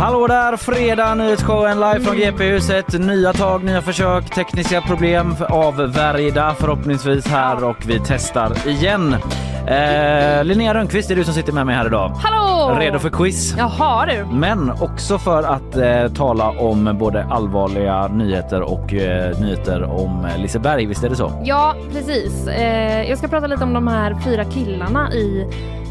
Hallå där! Fredag, nyhetsshowen live från GP-huset. Nya tag, nya försök, tekniska problem avvärjda förhoppningsvis här och vi testar igen. Eh, Linnea Rönnqvist är du som sitter med mig här idag. Hallå! Redo för quiz? Jaha du. Men också för att eh, tala om både allvarliga nyheter och eh, nyheter om Liseberg. Visst är det så? Ja, precis. Eh, jag ska prata lite om de här fyra killarna i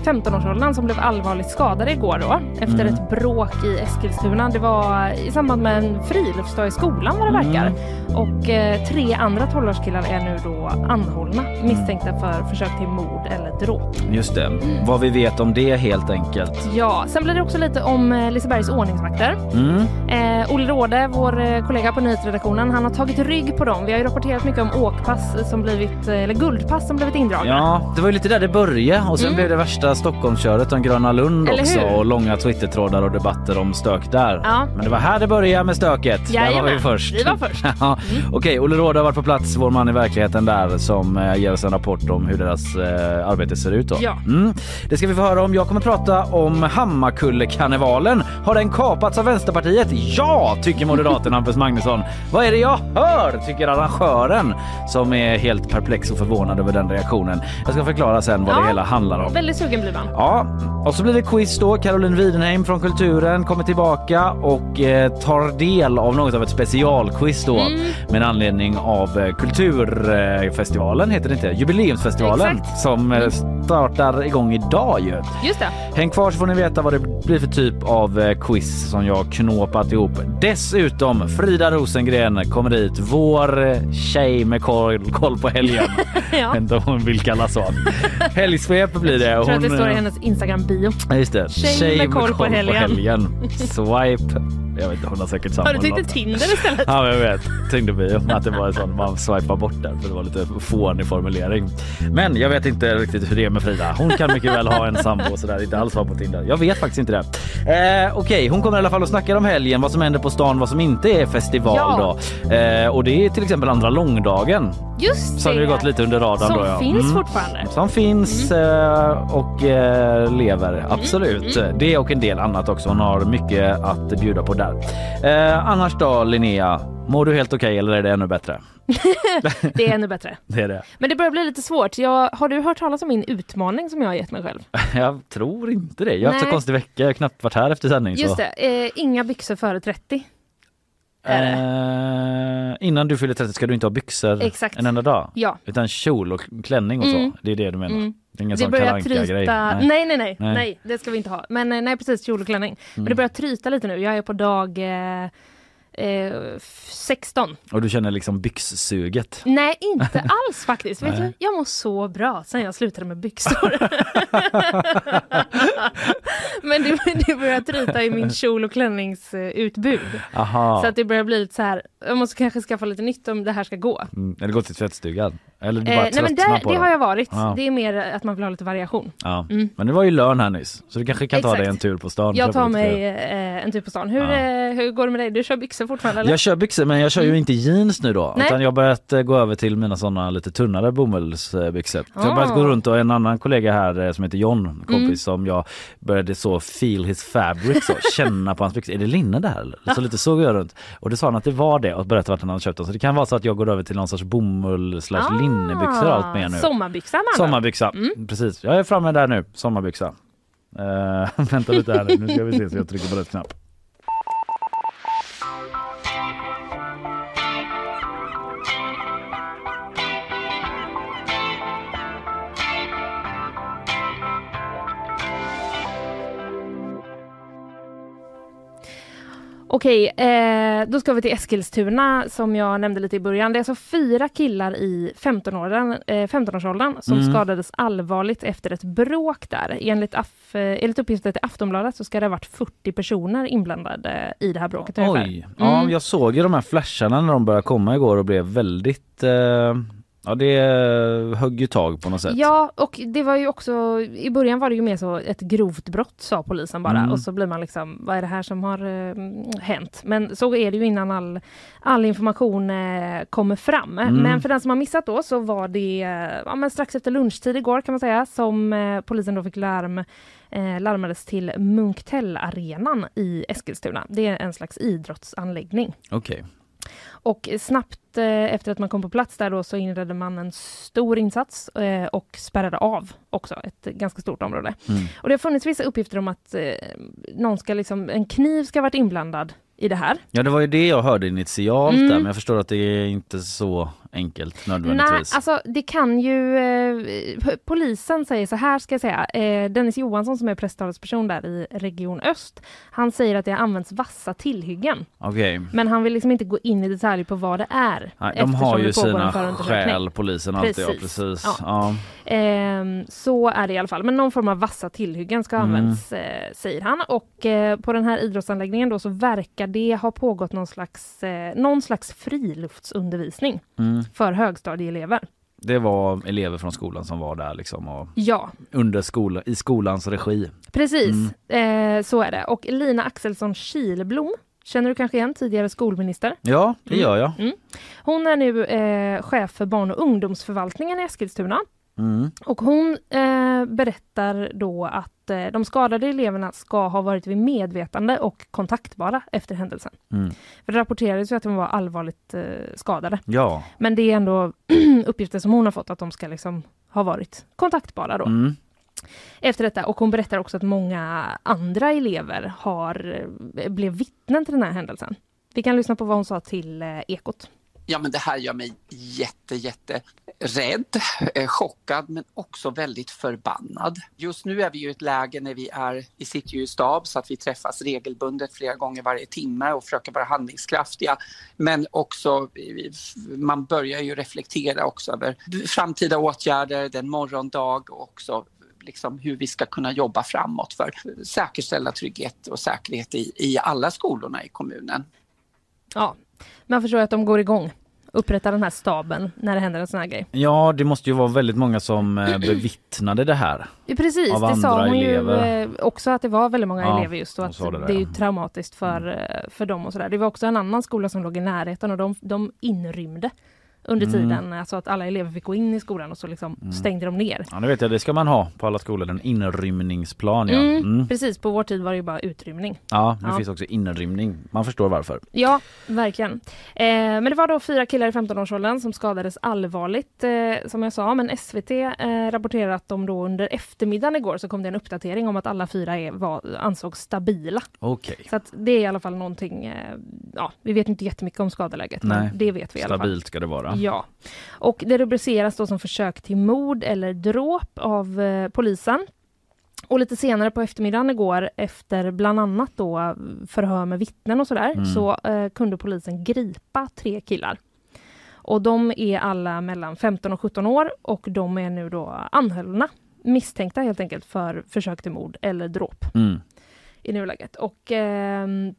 15-årsåldern som blev allvarligt skadade igår då efter Mm. ett bråk i Eskilstuna. Det var i samband med en friluftsdag i skolan vad det Mm. verkar. Och eh, tre andra 12-årskillar är nu då anhållna misstänkta för försök till mord eller dråp. Just det. Vad vi vet om det helt enkelt. Ja, sen blir det också lite om eh, Lisebergs ordningsvakter. Mm. Eh, Olle Råde, vår eh, kollega på nyhetsredaktionen, han har tagit rygg på dem. Vi har ju rapporterat mycket om åkpass som blivit, eh, eller guldpass som blivit indragna. Ja, det var ju lite där det började och sen Mm. blev det värsta Stockholmsköret om Gröna Lund Eller också hur? och långa Twittertrådar och debatter om stök där. Ja. Men det var här det började med stöket. Där var Jajamän, vi först. vi var först. Mm. ja. Okej, Olle Råde har varit på plats, vår man i verkligheten där som eh, ger oss en rapport om hur deras eh, arbete ser ut. Då. Ja. Mm. Det ska vi få höra om. Jag kommer prata om Hammarkullekarnevalen. Har den kapats av Vänsterpartiet? Ja, tycker moderaten Hampus Magnusson. Vad är det jag hör? Tycker arrangören som är helt perplex och förvånad över den reaktionen. Jag ska förklara sen vad Ja. det hela handlar om. Väldigt sugen blir man. Ja, och så blir det quiz då. Caroline Widenheim från Kulturen kommer tillbaka och eh, tar del av något av ett specialquiz då Mm. med anledning av eh, Kulturfestivalen, heter det inte? Jubileumsfestivalen Exakt. som eh, startar igång idag ju. Just det. Häng kvar så får ni veta vad det blir för typ av eh, quiz som jag knåpat ihop. Dessutom Frida Rosengren kommer dit, vår eh, tjej med koll, koll på helgen. Ja. Om hon vill kallas så. Helgsvep blir det. Att det står i eh, hennes Instagram-bio. Ja, Just det. Tjej med koll på helgen. Swipe. Jag vet inte, hon har säkert samma. Har du tyckt. Tinder istället? Ja, men jag vet. Tänkte vi att det var en sån man swipar bort där för det var lite fånig formulering. Men jag vet inte riktigt hur det är med Frida. Hon kan mycket väl ha en sambo och sådär, inte alls vara på Tinder. Jag vet faktiskt inte det. Eh, Okej, hon kommer i alla fall att snacka om helgen, vad som händer på stan, vad som inte är festival Ja. då. Eh, och det är till exempel andra långdagen Just som det. har gått lite under radarn Som då. Ja. finns Mm. fortfarande. Som finns eh, och eh, lever, absolut. Mm. Det och en del annat också. Hon har mycket att bjuda på där. Eh, annars då Linnea, mår du helt okej eller är det ännu bättre? Det är ännu bättre. Det är det. Men det börjar bli lite svårt. Jag, har du hört talas om min utmaning som jag har gett mig själv? Jag tror inte det. Jag har haft så konstig vecka. Jag har knappt varit här efter sändning. Just så. det, eh, inga byxor före 30. är det. Eh, innan du fyller 30 ska du inte ha byxor Exakt. en enda dag? Ja. Utan kjol och klänning och Mm. så? Det är det du menar? Mm. Ingen Det börjar tryta. Nej. Nej, nej, nej, Nej. det ska vi inte ha. Men eh, nej, precis, kjol och klänning. Men Mm. det börjar tryta lite nu. Jag är på dag eh, eh, f- 16. Och du känner liksom byxsuget? Nej, inte alls faktiskt. Vet du, jag mår så bra sen jag slutade med byxor. Men det, det börjar tryta i min kjol och klänningsutbud. Aha. Så att det börjar bli lite så här, jag måste kanske skaffa lite nytt om det här ska gå. Mm. Eller gå till tvättstugan? Eller du Eh, bara nej men det, på det dem? har jag varit. Ja. Det är mer att man vill ha lite variation. Ja. Mm. Men det var ju lön här nyss, så du kanske kan ta Exakt. dig en tur på stan. Jag tar lite mig eh, en tur på stan. Hur, Ja. eh, hur går det med dig? Du kör byxor fortfarande eller? Jag kör byxor men jag kör ju inte jeans nu då. Mm. Nej. Utan jag har börjat eh, gå över till mina sådana lite tunnare bomullsbyxor. Så jag har börjat Ah. gå runt och en annan kollega här eh, som heter John, kompis Mm. som jag började så feel his fabric så, känna på hans byxor. Är det linne där eller? Så lite så går jag runt. Och det sa han att det var det och berättade vart han hade köpt dem. Så det kan vara så att jag går över till någon sorts bomull slash linnebyxor och allt mer nu. Sommarbyxa med ord. Sommarbyxa, Mm. precis. Jag är framme där nu, sommarbyxa. Uh, vänta lite här nu, nu ska vi se så jag trycker på rätt knapp. Okej, eh, då ska vi till Eskilstuna som jag nämnde lite i början. Det är alltså fyra killar i 15-årsåldern eh, 15 som Mm. skadades allvarligt efter ett bråk där. Enligt, eh, enligt uppgifter till Aftonbladet så ska det ha varit 40 personer inblandade i det här bråket ungefär. Oj, ja Mm. jag såg ju de här flasharna när de började komma igår och blev väldigt eh, Ja det högg ju tag på något sätt. Ja, och det var ju också, i början var det ju mer så ett grovt brott sa polisen bara Mm. och så blir man liksom, vad är det här som har eh, hänt? Men så är det ju innan all, all information eh, kommer fram. Mm. Men för den som har missat då så var det eh, ja, men strax efter lunchtid igår kan man säga som eh, polisen då fick larm eh, larmades till Munktellarenan i Eskilstuna. Det är en slags idrottsanläggning. Okej. Och snabbt eh, efter att man kom på plats där då så inledde man en stor insats eh, och spärrade av också ett ganska stort område. Mm. Och det har funnits vissa uppgifter om att eh, någon ska liksom, en kniv ska ha varit inblandad i det här. Ja det var ju det jag hörde initialt Mm. där men jag förstår att det är inte så enkelt Nej, nödvändigtvis. alltså det kan ju... Eh, polisen säger så här ska jag säga. Eh, Dennis Johansson som är presstalesperson där i Region Öst. Han säger att det har använts vassa tillhyggen. Okej. Men han vill liksom inte gå in i detalj på vad det är. Nej, de har ju sina skäl polisen alltid, ja Precis. precis. Ja. Ja. Ehm, så är det i alla fall. Men någon form av vassa tillhyggen ska Mm. använts, eh, säger han. Och eh, på den här idrottsanläggningen då så verkar det ha pågått någon slags, eh, någon slags friluftsundervisning Mm. För högstadieelever. Det var elever från skolan som var där liksom och Ja, under skola, i skolans regi. precis. Mm. Eh, så är det. Och Lina Axelsson Kilblom känner du kanske igen, tidigare skolminister. Ja det Mm. gör jag. Hon är nu eh, chef för barn och ungdomsförvaltningen i Eskilstuna. Mm. Och hon eh, berättar då att eh, de skadade eleverna ska ha varit vid medvetande och kontaktbara efter händelsen. Mm. För det rapporterades ju att de var allvarligt eh, skadade. Ja. Men det är ändå uppgifter som hon har fått att de ska liksom ha varit kontaktbara då. Mm. Efter detta. Och hon berättar också att många andra elever har, eh, blev vittnen till den här händelsen. Vi kan lyssna på vad hon sa till eh, Ekot. Ja, men det här gör mig jätte, jätte rädd, eh, chockad men också väldigt förbannad. Just nu är vi i ett läge när vi är, vi sitter ju i stab så att vi träffas regelbundet flera gånger varje timme och försöker vara handlingskraftiga. Men också, eh, man börjar ju reflektera också över framtida åtgärder, den morgondag och också liksom hur vi ska kunna jobba framåt för att säkerställa trygghet och säkerhet i, i alla skolorna i kommunen. Ja, man förstår att de går igång. Upprättar den här staben när det händer en sån här grej. ja det måste ju vara väldigt många som eh, bevittnade det här. Precis, Av det sa hon elever. ju eh, också att det var väldigt många Ja, elever just och att det det, är. Mm. traumatiskt för, eh, för dem och sådär. Det var också en annan skola som låg i närheten och de, de inrymde under Mm. tiden, alltså att alla elever fick gå in i skolan och så liksom stängde de ner. Ja det vet jag, det ska man ha på alla skolor, en inrymningsplan ja. Mm, Mm. Precis, på vår tid var det bara utrymning. Ja, nu Ja. finns också inrymning. Man förstår varför. Ja, verkligen. Eh, men det var då fyra killar i 15-årsåldern som skadades allvarligt, eh, som jag sa. Men SVT eh, rapporterar att de då under eftermiddagen igår så kom det en uppdatering om att alla fyra är, var, ansågs stabila. Okej. Så att det är i alla fall någonting, eh, ja, vi vet inte jättemycket om skadeläget, Nej. men det vet vi i alla fall. Stabilt ska det vara. Ja. Och det rubriceras då som försök till mord eller dråp av eh, polisen. Och lite senare på eftermiddagen igår, efter bland annat då förhör med vittnen och sådär, Mm. så eh, kunde polisen gripa tre killar. Och de är alla mellan 15 och 17 år och de är nu då anhållna, misstänkta helt enkelt för försök till mord eller dråp Mm. i nuläget. Och ehm,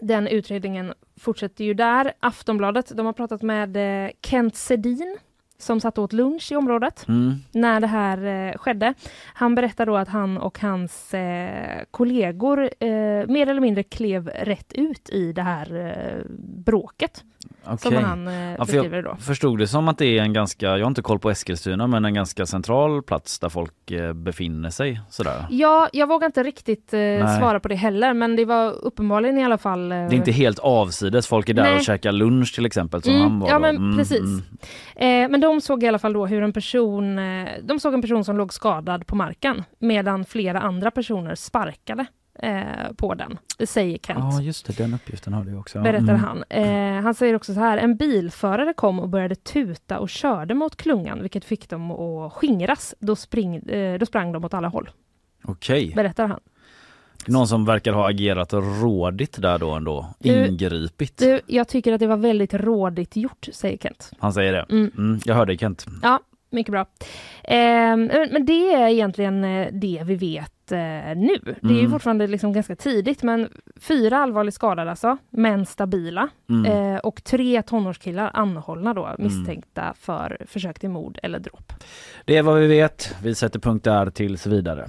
den utredningen fortsätter ju där. Aftonbladet, de har pratat med eh, Kent Sedin som satt åt lunch i området Mm. när det här eh, skedde. Han berättar då att han och hans eh, kollegor eh, mer eller mindre klev rätt ut i det här eh, bråket som han eh, Ja, beskriver det då. jag förstod det som att det är en ganska, jag har inte koll på Eskilstuna, men en ganska central plats där folk eh, befinner sig sådär. Ja, jag vågar inte riktigt eh, svara på det heller, men det var uppenbarligen i alla fall... Eh, Det är inte helt avsides, folk är där Nej. och käkar lunch till exempel som Mm, han var ja, då. men precis. mm. Eh, men de såg i alla fall då hur en person, eh, de såg en person som låg skadad på marken medan flera andra personer sparkade eh, på den, säger Kent. Ja just det, den uppgiften har du också. Berättar mm. han. Eh, han säger också så här, en bilförare kom och började tuta och körde mot klungan vilket fick dem att skingras. Då, spring, eh, då sprang de åt alla håll, Okej, berättar han. Någon som verkar ha agerat rådigt där då ändå. Du- Ingripit. Du, jag tycker att det var väldigt rådigt gjort, säger Kent. Han säger det. Mm. Mm, jag hör dig Kent. Ja, mycket bra. Ehm, men det är egentligen eh, det vi vet eh, nu. Det är ju Mm. fortfarande liksom ganska tidigt, men fyra allvarligt skadade alltså, men stabila. Mm. Eh, och tre tonårskillar anhållna då, misstänkta för försök till mord eller dråp. Det är vad vi vet. Vi sätter punkt där tills vidare.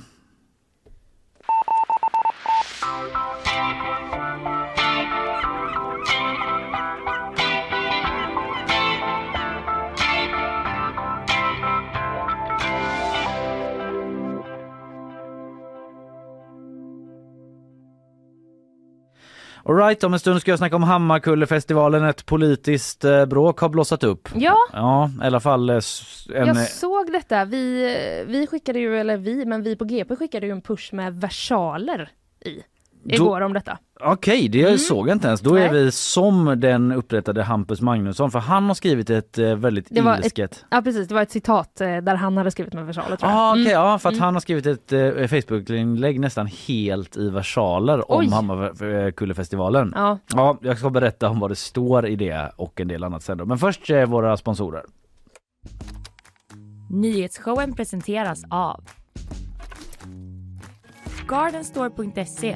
Alright, om en stund ska jag snacka om Hammarkullefestivalen. Ett politiskt eh, bråk har blossat upp. Ja, Ja, i alla fall eh, s- en... jag såg detta. Vi, vi skickade ju, eller vi, men vi på GP skickade ju en push med versaler i. Igår om detta. Okej, det Mm. såg jag inte ens. Då är Nej. vi som den upprättade Hampus Magnusson för han har skrivit ett eh, väldigt Det var ett- ilsket... Ja precis, det var ett citat eh, där han hade skrivit med versaler tror jag. Ah, okej, Mm. ja, för att Mm. han har skrivit ett eh, Facebookinlägg nästan helt i versaler om Oj. Hammarkullefestivalen. Ja, Ja, jag ska berätta om vad det står i det och en del annat sen då. Men först eh, våra sponsorer. Nyhetsshowen presenteras av Gardenstore.se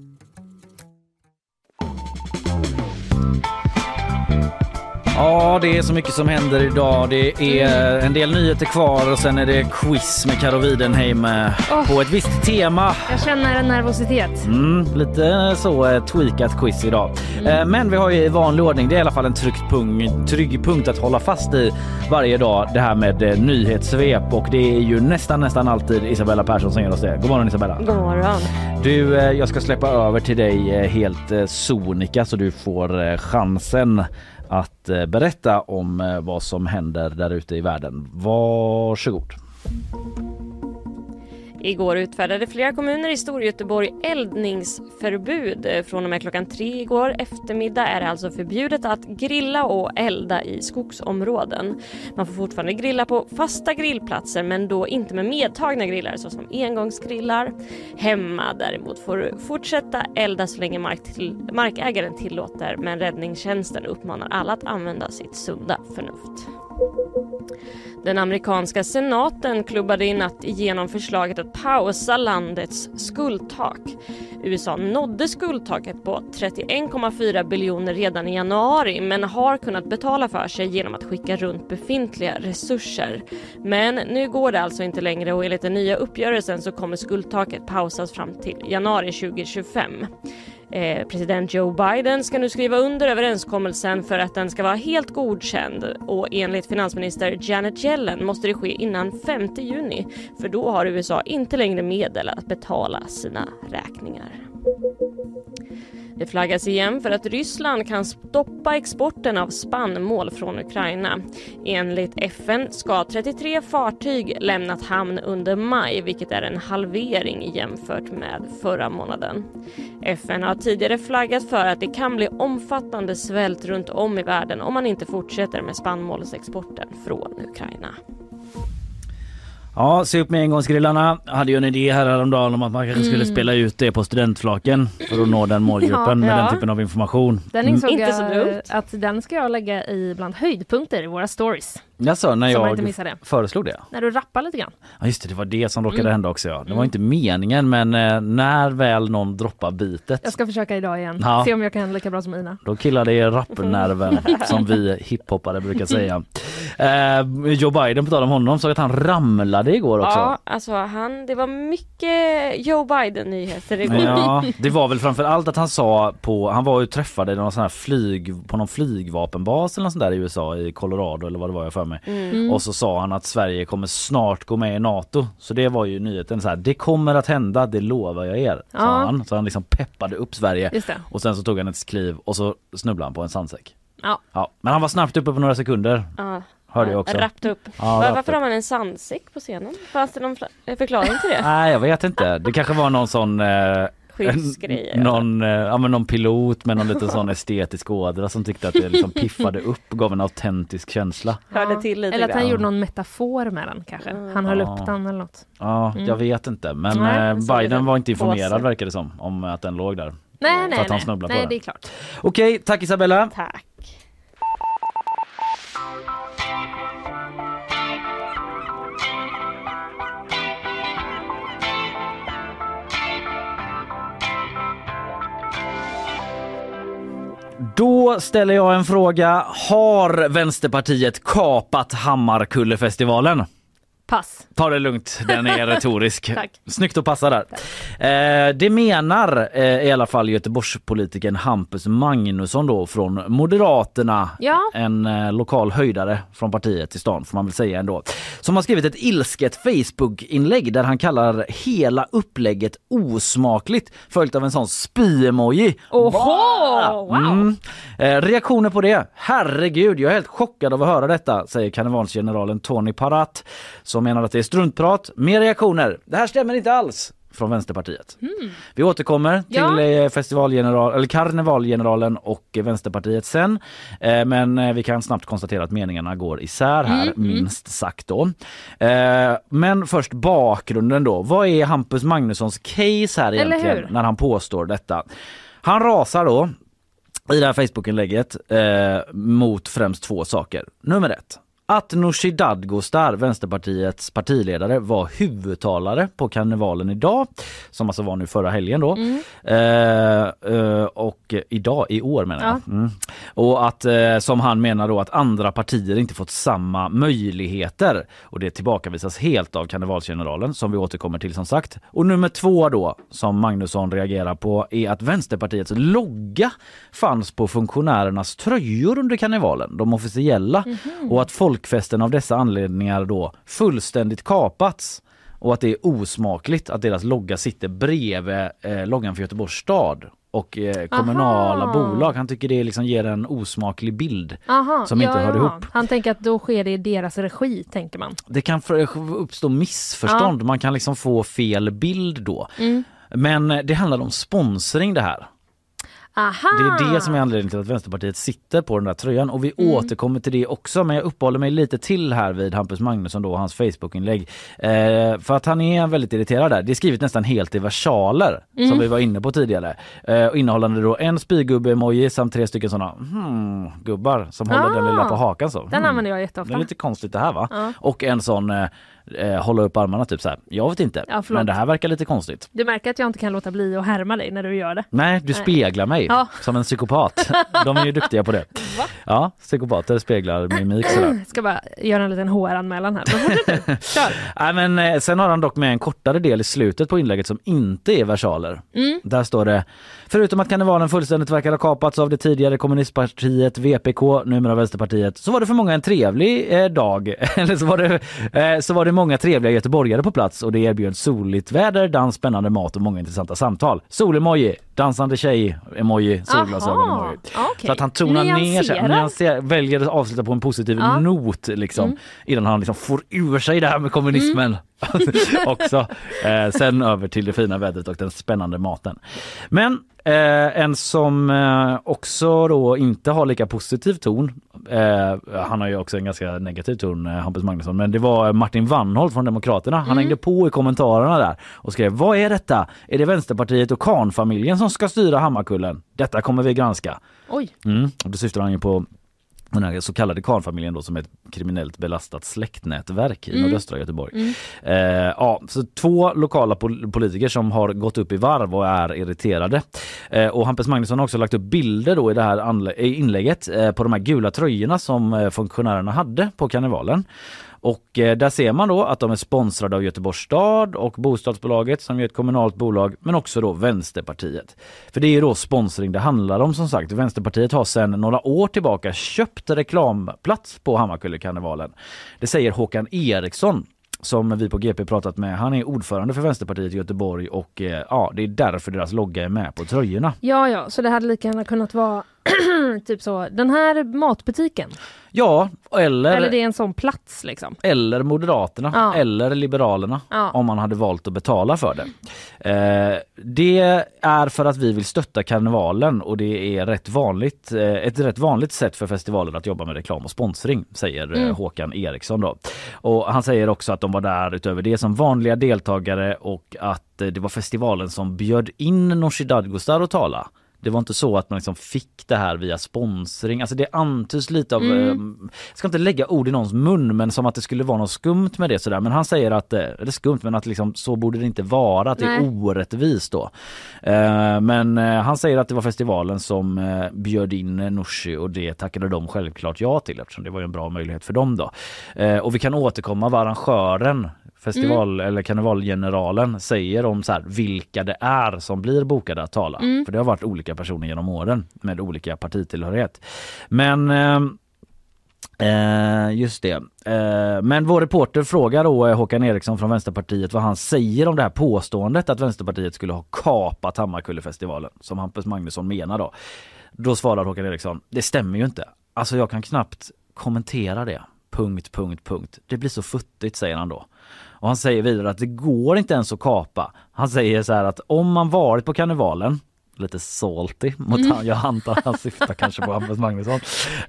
Ja, det är så mycket som händer idag. Det är en del nyheter kvar och sen är det quiz med Karo Widenheim Åh. på ett visst tema. jag känner en nervositet. Mm, lite så eh, tweakat quiz idag. Eh, Men vi har ju i vanlig ordning, det är i alla fall en trygg punkt, trygg punkt att hålla fast i varje dag. Det här med nyhetssvep och det är ju nästan nästan alltid Isabella Persson som ger oss det. God morgon Isabella. God morgon. Du, jag ska släppa över till dig helt sonika så du får chansen att eh, berätta om eh, vad som händer där ute i världen. Varsågod. Igår utfärdade flera kommuner i Storgöteborg eldningsförbud. Från och med klockan tre igår eftermiddag är det alltså förbjudet att grilla och elda i skogsområden. Man får fortfarande grilla på fasta grillplatser men då inte med medtagna grillar såsom engångsgrillar. Hemma däremot får du fortsätta elda så länge mark till, markägaren tillåter men räddningstjänsten uppmanar alla att använda sitt sunda förnuft. Den amerikanska senaten klubbade i natt igenom förslaget att pausa landets skuldtak. USA nådde skuldtaket på 31,4 biljoner redan i januari men har kunnat betala för sig genom att skicka runt befintliga resurser. Men nu går det alltså inte längre och enligt den nya uppgörelsen så kommer skuldtaket pausas fram till januari 2025. Eh, president Joe Biden ska nu skriva under överenskommelsen för att den ska vara helt godkänd och enligt finansminister Janet Yellen måste det ske innan 5 juni för då har USA inte längre medel att betala sina räkningar. Det flaggas igen för att Ryssland kan stoppa exporten av spannmål från Ukraina. Enligt FN ska 33 fartyg lämnat hamn under maj, vilket är en halvering jämfört med förra månaden. FN har tidigare flaggat för att det kan bli omfattande svält runt om i världen om man inte fortsätter med spannmålsexporten från Ukraina. Ja, se upp med engångsgrillarna. Jag hade ju en idé här häromdagen om att man kanske skulle Mm. spela ut det på studentflaken för att nå den målgruppen med Ja. den typen av information. Den Mm. insåg Inte så jag att den ska jag lägga i bland höjdpunkter i våra stories. Jag sa när man jag inte missar det. föreslog det. När du rappar lite grann. Ja just det, det var det som råkade Mm. hända också. Ja. Det var Mm. inte meningen men eh, när väl någon droppar bitet Jag ska försöka idag igen. Ja. Se om jag kan lika bra som Ina. Då killar det rappnerven som vi hiphoppare brukar säga. Eh, Joe Biden, på tal om honom, såg att han ramlade igår också. Ja, alltså han, det var mycket Joe Biden-nyheter igår. Ja, det var väl framför allt att han sa på, han var ju träffade någon sån här flyg, på någon flygvapenbas eller något sånt där i USA i Colorado eller vad det var jag för mig. Mm. Och så sa han att Sverige kommer snart gå med i NATO. Så det var ju nyheten så här, det kommer att hända, det lovar jag er. Sa Ja. han. Så han liksom peppade upp Sverige. Och sen så tog han ett kliv och så snubblade han på en sandsäck. Ja. Ja, men han var snabbt uppe på några sekunder. Ja, hörde jag också. Rappt upp. Ja, Var, varför upp. har man en sandsäck på scenen? Fanns det någon förklaring till det? Nej jag vet inte. Det kanske var någon sån eh, Skyddsgrejer. någon, eh, ja, men någon pilot med någon liten sån estetisk ådra som tyckte att det liksom piffade upp, gav en autentisk känsla. Hörde till lite Eller att han gjorde någon metafor med den kanske. Han höll Ja. upp den eller något. Ja, Mm. jag vet inte. Men Nej, eh. Biden var inte informerad verkar det som om att den låg där. Nej, nej, att han nej. nej det är klart. Okej, tack Isabella. Tack. Då ställer jag en fråga. Har Vänsterpartiet kapat Hammarkullefestivalen? Pass. Ta det lugnt, den är retorisk. Tack. Snyggt att passa där. Eh, det menar eh, i alla fall Göteborgspolitikern Hampus Magnusson då från Moderaterna. Ja. En eh, lokal höjdare från partiet i stan får man väl säga ändå. Som har skrivit ett ilsket Facebook-inlägg där han kallar hela upplägget osmakligt följt av en sån spy-emoji. Oho! Wow! Mm. Eh, reaktioner på det? Herregud, jag är helt chockad av att höra detta, säger karnevalsgeneralen Tony Parat som menar att det är struntprat. Mer reaktioner. Det här stämmer inte alls från Vänsterpartiet. Vi återkommer till Ja. eh, festivalgeneral, eller karnevalgeneralen och Vänsterpartiet sen. Eh, Men eh, vi kan snabbt konstatera att meningarna går isär här, minst sagt då. Men först bakgrunden då. Vad är Hampus Magnussons case här egentligen när han påstår detta? Han rasar då i det här Facebookinlägget eh, mot främst två saker. Nummer ett. Att Nooshi Dadgostar, Vänsterpartiets partiledare, var huvudtalare på karnevalen idag, som alltså var nu förra helgen då. Eh, eh, och idag, i år menar jag. Mm. Och att, eh, som han menar då, att andra partier inte fått samma möjligheter. Och det tillbakavisas helt av karnevalsgeneralen som vi återkommer till som sagt. Och nummer två då, som Magnusson reagerar på, är att Vänsterpartiets logga fanns på funktionärernas tröjor under karnevalen, de officiella. Och att folkfesten av dessa anledningar då fullständigt kapats. Och att det är osmakligt att deras logga sitter bredvid eh, loggan för Göteborgs stad och eh, kommunala Aha. bolag. Han tycker det liksom ger en osmaklig bild. Aha, Som inte hör ihop. Han tänker att då sker det i deras regi, tänker man. Det kan uppstå missförstånd, man kan liksom få fel bild då. Mm. Men eh, det handlar om sponsring det här. Aha! Det är det som är anledningen till att Vänsterpartiet sitter på den där tröjan och vi Mm. återkommer till det också men jag uppehåller mig lite till här vid Hampus Magnusson då och hans Facebookinlägg. Eh, för att han är väldigt irriterad där. Det är skrivet nästan helt i versaler Mm. som vi var inne på tidigare. Eh, och innehållande då en spygubbe-emoji samt tre stycken sådana hmm, gubbar som håller den Ah. lilla på hakan så. Den Hmm. använder jag Det jätteofta. är lite konstigt det här va? Ja. Och en sån eh, eh, hålla upp armarna typ så här. Jag vet inte. Ja, men det här verkar lite konstigt. Du märker att jag inte kan låta bli att härma dig när du gör det. Nej, du Nej. speglar mig Ja. som en psykopat. De är ju duktiga på det. Va? Ja, psykopater speglar mimik sådär. Jag ska bara göra en liten HR-anmälan här. Kör! Nej, men, eh, sen har han dock med en kortare del i slutet på inlägget som inte är versaler. Mm. Där står det Förutom att karnevalen fullständigt verkar ha kapats av det tidigare kommunistpartiet VPK, numera Vänsterpartiet, så var det för många en trevlig eh, dag. Eller så var, det, eh, så var det många trevliga göteborgare på plats och det erbjöd soligt väder, dans, spännande mat och många intressanta samtal. Solemoji, dansande tjej-emoji, solglasögon-emoji. Aha, okej. Så att han tonar ner sig, Nyanserad. nyanser, väljer att avsluta på en positiv Ja. not liksom, Mm. innan han liksom får ur sig det här med kommunismen. också. Eh, sen över till det fina vädret och den spännande maten. Men eh, en som eh, också då inte har lika positiv ton, eh, han har ju också en ganska negativ ton, eh, Hampus Magnusson, men det var Martin Wannholt från Demokraterna. Han hängde på i kommentarerna där och skrev Vad är detta? Är det Vänsterpartiet och Karnfamiljen som ska styra Hammarkullen? Detta kommer vi granska. Oj. Mm. Och då syftar han ju på den här så kallade Karnfamiljen då som är ett kriminellt belastat släktnätverk i nordöstra Göteborg. Eh, ja, så två lokala pol- politiker som har gått upp i varv och är irriterade. Eh, och Hampus Magnusson har också lagt upp bilder då i det här inlägget eh, på de här gula tröjorna som eh, funktionärerna hade på karnevalen. Och eh, där ser man då att de är sponsrade av Göteborgs stad och bostadsbolaget som är ett kommunalt bolag men också då Vänsterpartiet. För det är ju då sponsring det handlar om som sagt. Vänsterpartiet har sedan några år tillbaka köpt reklamplats på Hammarkullekarnevalen. Det säger Håkan Eriksson som vi på GP pratat med. Han är ordförande för Vänsterpartiet i Göteborg och eh, ja, det är därför deras logga är med på tröjorna. Ja, ja, så det hade lika gärna kunnat vara typ så, den här matbutiken. Ja, eller, Eller det är en sån plats liksom. eller Moderaterna Ja. eller Liberalerna Ja. om man hade valt att betala för det. Eh, det är för att vi vill stötta karnevalen och det är rätt vanligt, eh, ett rätt vanligt sätt för festivalen att jobba med reklam och sponsring säger eh, Mm. Håkan Eriksson. Då. Och han säger också att de var där utöver det som vanliga deltagare och att eh, det var festivalen som bjöd in Nooshi Dadgostar att tala. Det var inte så att man liksom fick det här via sponsring. Alltså det antyds lite av, Mm. eh, jag ska inte lägga ord i någons mun men som att det skulle vara något skumt med det sådär. Men han säger att, eh, eller skumt men att liksom, så borde det inte vara, att det är orättvist då. Eh, men eh, han säger att det var festivalen som eh, bjöd in Nooshi och det tackade de självklart ja till eftersom det var ju en bra möjlighet för dem då. Och vi kan återkomma vad arrangören festival eller karnevalgeneralen säger om så här, vilka det är som blir bokade att tala. För det har varit olika personer genom åren med olika partitillhörighet. Men ehm, Eh, just det. Eh, men vår reporter frågar då eh, Håkan Eriksson från Vänsterpartiet vad han säger om det här påståendet att Vänsterpartiet skulle ha kapat Hammarkullefestivalen som Hampus Magnusson menar då. Då svarar Håkan Eriksson, det stämmer ju inte. Alltså jag kan knappt kommentera det. Punkt, punkt, punkt. Det blir så futtigt säger han då. Och han säger vidare att det går inte ens att kapa. Han säger så här att om man varit på karnevalen lite salty mot han, jag antar han syftar kanske på Hampus Magnusson.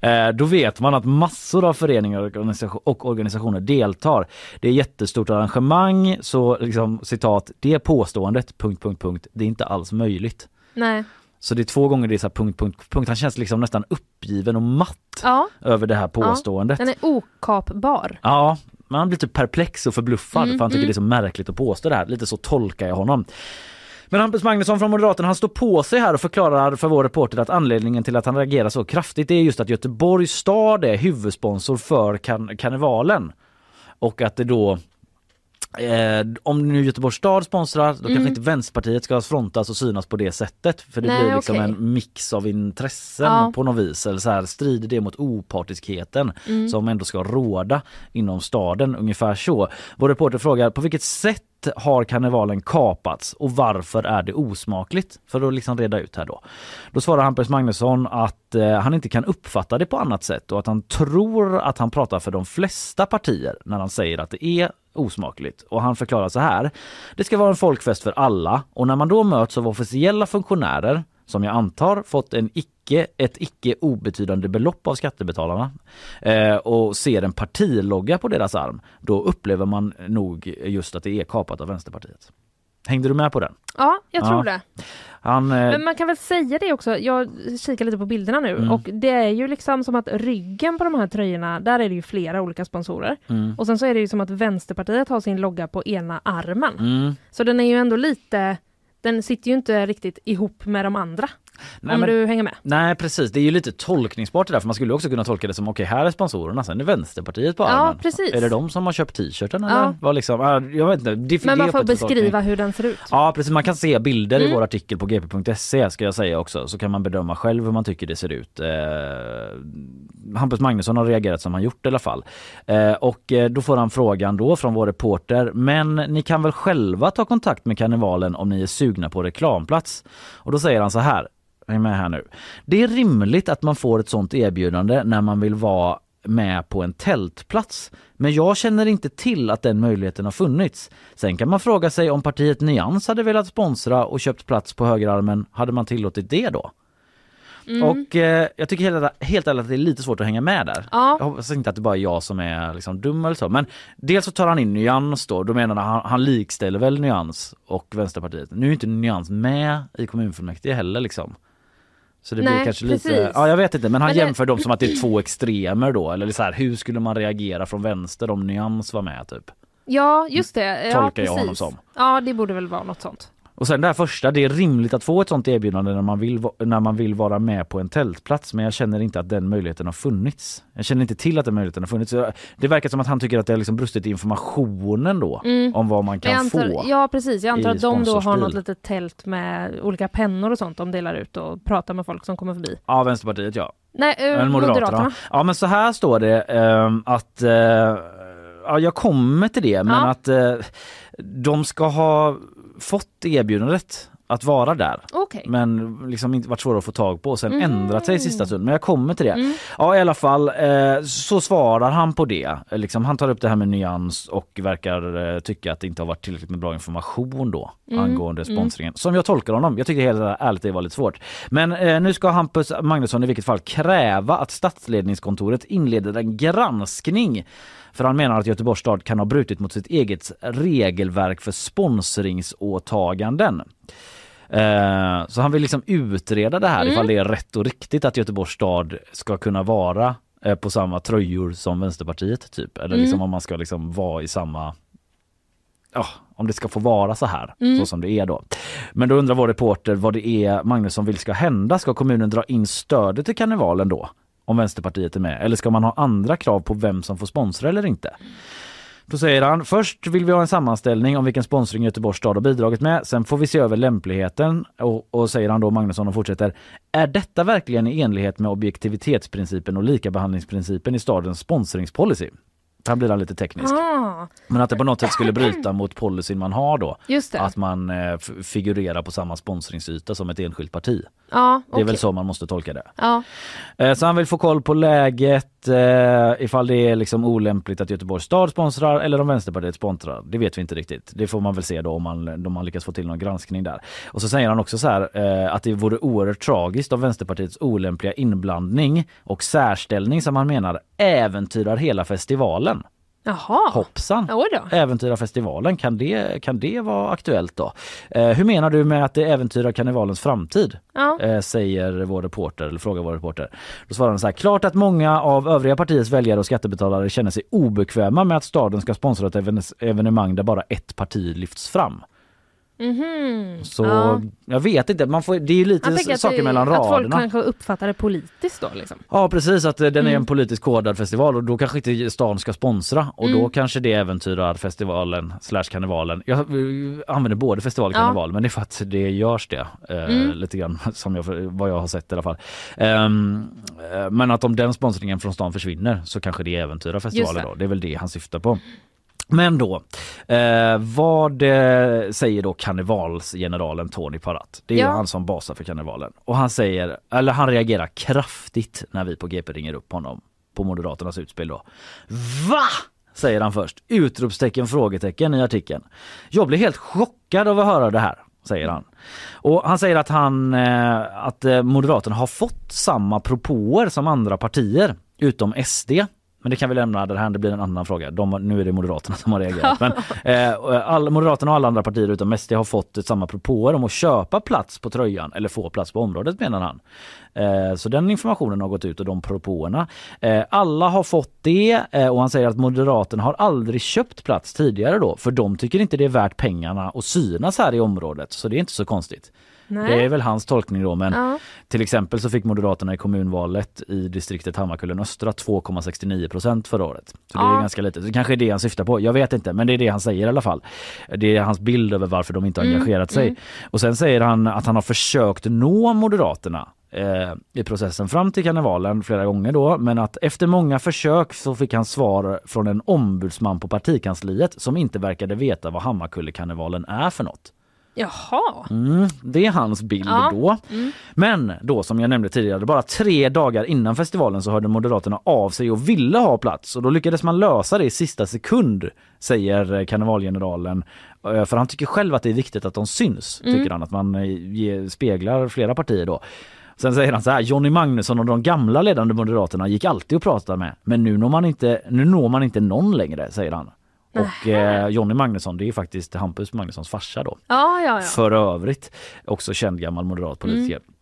Eh, då vet man att massor av föreningar och organisation- och organisationer deltar. Det är jättestort arrangemang så liksom citat det påståendet punkt punkt punkt det är inte alls möjligt. Nej. Så det är två gånger det är så här punkt punkt punkt. Han känns liksom nästan uppgiven och matt Ja, över det här påståendet. den är okapbar. Ja, men han blir typ perplex och förbluffad Mm, för han tycker det är så märkligt att påstå det här. Lite så tolkar jag honom. Men Hampus Magnusson från Moderaterna han står på sig här och förklarar för vår reporter att anledningen till att han reagerar så kraftigt är just att Göteborgs stad är huvudsponsor för kan- karnevalen. Och att det då Eh, om nu Göteborgs stad sponsrar då kanske inte Vänsterpartiet ska frontas och synas på det sättet. För det Mm. Nej, blir liksom okej. en mix av intressen Ja. på något vis. Eller så här, strider det mot opartiskheten Mm. som ändå ska råda inom staden. Ungefär så. Vår reporter frågar på vilket sätt har karnevalen kapats och varför är det osmakligt? För att liksom reda ut här då. Då svarar Hampus Magnusson att eh, han inte kan uppfatta det på annat sätt och att han tror att han pratar för de flesta partier när han säger att det är osmakligt. Och han förklarar så här. Det ska vara en folkfest för alla och när man då möts av officiella funktionärer som jag antar fått en icke, ett icke obetydande belopp av skattebetalarna eh, och ser en partilogga på deras arm, då upplever man nog just att det är kapat av Vänsterpartiet. Hängde du med på den? Ja, jag tror Ja. det. Han, eh, Men man kan väl säga det också, jag kikar lite på bilderna nu Mm. och det är ju liksom som att ryggen på de här tröjorna, där är det ju flera olika sponsorer. mm, Och sen så är det ju som att Vänsterpartiet har sin logga på ena armen. mm. Så den är ju ändå lite, den sitter ju inte riktigt ihop med de andra. Nej, om men- du hänger med. Nej precis, det är ju lite tolkningsbart det där för man skulle också kunna tolka det som okej här är sponsorerna, sen är Vänsterpartiet på Ja, armen. precis. Är det de som har köpt t-shirten Ja. eller? Vad liksom, jag vet inte. Det, Men man får tolkning. beskriva hur den ser ut. Ja precis, man kan se bilder i Mm. vår artikel på gp.se ska jag säga också så kan man bedöma själv hur man tycker det ser ut. Eh, Hampus Magnusson har reagerat som han gjort i alla fall. Eh, och eh, då får han frågan då från vår reporter men ni kan väl själva ta kontakt med karnevalen om ni är sugna på reklamplats? Och då säger han så här, är med här nu. Det är rimligt att man får ett sånt erbjudande när man vill vara med på en tältplats. Men jag känner inte till att den möjligheten har funnits. Sen kan man fråga sig om partiet Nyans hade velat sponsra och köpt plats på högerarmen, hade man tillåtit det då? Mm. Och eh, jag tycker helt, helt ärligt att det är lite svårt att hänga med där. Ja. Jag hoppas inte att det bara är jag som är liksom dum eller så. Men dels så tar han in Nyans då, då menar han, han likställer väl Nyans och Vänsterpartiet. Nu är inte Nyans med i kommunfullmäktige heller liksom. Så det blir Nej, kanske precis. lite, ja jag vet inte men han Men det- jämför dem som att det är två extremer då eller så här, hur skulle man reagera från vänster om Nyans var med typ? Ja, just det. Ja, Tolkar jag precis. honom som. Ja, det borde väl vara något sånt. Och sen det här första, det är rimligt att få ett sånt erbjudande när man, vill, när man vill vara med på en tältplats men jag känner inte att den möjligheten har funnits. Jag känner inte till att den möjligheten har funnits. Det verkar som att han tycker att det har liksom brustit i informationen då Mm. om vad man kan antar, få. ja precis, jag antar att de då har något litet tält med olika pennor och sånt de delar ut och pratar med folk som kommer förbi. Ja, Vänsterpartiet ja. Nej, Men Moderaterna. Moderaterna. Ja men så här står det ehm, att eh, ja, jag kommer till det men Ja. att eh, de ska ha fått erbjudandet att vara där. Okej. Men liksom inte varit svåra att få tag på och sen ändrat sig i sista stund. Men jag kommer till det. Mm. Ja i alla fall eh, så svarar han på det. Liksom, han tar upp det här med nyans och verkar eh, tycka att det inte har varit tillräckligt med bra information då Mm. angående sponsringen. Som jag tolkar honom. Jag tycker helt ärligt det var lite svårt. Men eh, nu ska Hampus Magnusson i vilket fall kräva att statsledningskontoret inleder en granskning för han menar att Göteborgs stad kan ha brutit mot sitt eget regelverk för sponsringsåtaganden. Eh, Så han vill liksom utreda det här Mm. ifall det är rätt och riktigt att Göteborgs stad ska kunna vara eh, på samma tröjor som Vänsterpartiet typ. Eller liksom Mm. om man ska liksom vara i samma Ja, om det ska få vara så här, Mm. så som det är då. Men då undrar vår reporter vad det är Magnusson vill ska hända. Ska kommunen dra in stödet till karnevalen då? Om Vänsterpartiet är med? Eller ska man ha andra krav på vem som får sponsra eller inte? Då säger han, först vill vi ha en sammanställning om vilken sponsring Göteborgs stad har bidragit med. Sen får vi se över lämpligheten och, och säger han då Magnusson och fortsätter. Är detta verkligen i enlighet med objektivitetsprincipen och likabehandlingsprincipen i stadens sponsringspolicy? Här blir han lite teknisk. Ah, Men att det på något sätt skulle bryta mot policyn man har då. Att man eh, figurerar på samma sponsringsyta som ett enskilt parti. Ja, Det är väl så man måste tolka det. Ja. Eh, Så han vill få koll på läget eh, ifall det är liksom olämpligt att Göteborgs stad sponsrar eller om Vänsterpartiet sponsrar. Det vet vi inte riktigt. Det får man väl se då om man, om man lyckas få till någon granskning där. Och så säger han också så här eh, att det vore oerhört tragiskt av Vänsterpartiets olämpliga inblandning och särställning som han menar äventyrar hela festivalen. Jaha. Hoppsan! Oj då. Äventyra festivalen, kan det, kan det vara aktuellt då? Eh, hur menar du med att det äventyrar karnevalens framtid? Ja. Eh, säger vår reporter, eller frågar vår reporter. Då svarar han så här, klart att många av övriga partiers väljare och skattebetalare känner sig obekväma med att staden ska sponsra ett even- evenemang där bara ett parti lyfts fram. Mhm. Så Ja. jag vet inte, man får, det är ju lite att saker det- mellan Att folk raderna. kanske uppfattar det politiskt då liksom. Ja precis, att eh, den är Mm. en politiskt kodad festival och då kanske inte stan ska sponsra och Mm. då kanske det äventyrar festivalen slash karnevalen. Jag eh, använder både festival och Ja. karneval men det är för att det görs det eh, Mm. lite grann som jag, vad jag har sett i alla fall. Eh, men att om den sponsringen från stan försvinner så kanske det äventyrar festivalen det. då. Det är väl det han syftar på. Men då, eh, vad eh, säger då karnevalsgeneralen Tony Parat? Det är Ja. han som basar för karnevalen. Och han säger, eller han reagerar kraftigt när vi på GP ringer upp honom på Moderaternas utspel då. VA? Säger han först. Utropstecken, frågetecken i artikeln. Jag blir helt chockad av att höra det här, säger han. Och han säger att, han, eh, att eh, Moderaterna har fått samma propåer som andra partier, utom SD. Men det kan vi lämna det här, det blir en annan fråga. De, nu är det Moderaterna som har reagerat. Men, eh, all, Moderaterna och alla andra partier utom SD har fått samma propåer om att köpa plats på tröjan eller få plats på området menar han. Eh, så den informationen har gått ut och de propåerna. Eh, alla har fått det eh, och han säger att Moderaterna har aldrig köpt plats tidigare då för de tycker inte det är värt pengarna att synas här i området så det är inte så konstigt. Nej. Det är väl hans tolkning då men Ja. till exempel så fick Moderaterna i kommunvalet i distriktet Hammarkullen Östra 2,69 procent förra året. Så det är Ja. ganska lite. Det kanske är det han syftar på. Jag vet inte men det är det han säger i alla fall. Det är hans bild över varför de inte har Mm, engagerat sig. mm. Och sen säger han att han har försökt nå Moderaterna eh, i processen fram till karnevalen flera gånger då men att efter många försök så fick han svar från en ombudsman på partikansliet som inte verkade veta vad Hammarkullekarnevalen är för något. Jaha. Mm, det är hans bild Ja. då. Mm. Men då som jag nämnde tidigare, bara tre dagar innan festivalen så hörde Moderaterna av sig och ville ha plats och då lyckades man lösa det i sista sekund, säger karnevalgeneralen. Eh, För han tycker själv att det är viktigt att de syns, Mm. tycker han, att man eh, speglar flera partier då. Sen säger han så här, Jonny Magnusson och de gamla ledande moderaterna gick alltid att prata med, men nu når man inte, nu når man inte någon längre, säger han. Och eh, Jonny Magnusson, det är faktiskt Hampus Magnussons farsa då. Ja, ja, ja. För övrigt också känd gammal moderat politiker. Mm.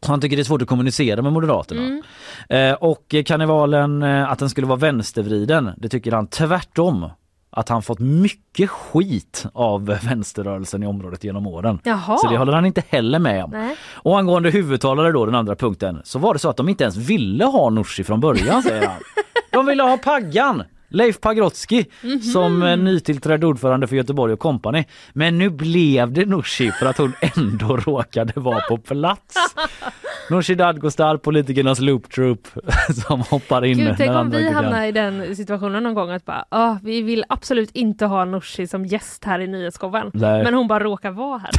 Så han tycker det är svårt att kommunicera med Moderaterna. Eh, och karnevalen, eh, att den skulle vara vänstervriden, det tycker han tvärtom. Att han fått mycket skit av vänsterrörelsen i området genom åren. Jaha. Så det håller han inte heller med om. Nej. Och angående huvudtalare då, den andra punkten, så var det så att de inte ens ville ha Nooshi från början säger han. De ville ha Paggan! Leif Pagrotsky Mhm. som eh, nytillträdd ordförande för Göteborg och Company. Men nu blev det Nooshi för att hon ändå råkade vara på plats. Nooshi Dadgostar, politikernas loop troop som hoppar in Gud, tänk om vi hamnar i den situationen någon gång att bara, ah, vi vill absolut inte ha Nooshi som gäst här i nyhetsshowen. Men hon bara råkar vara här.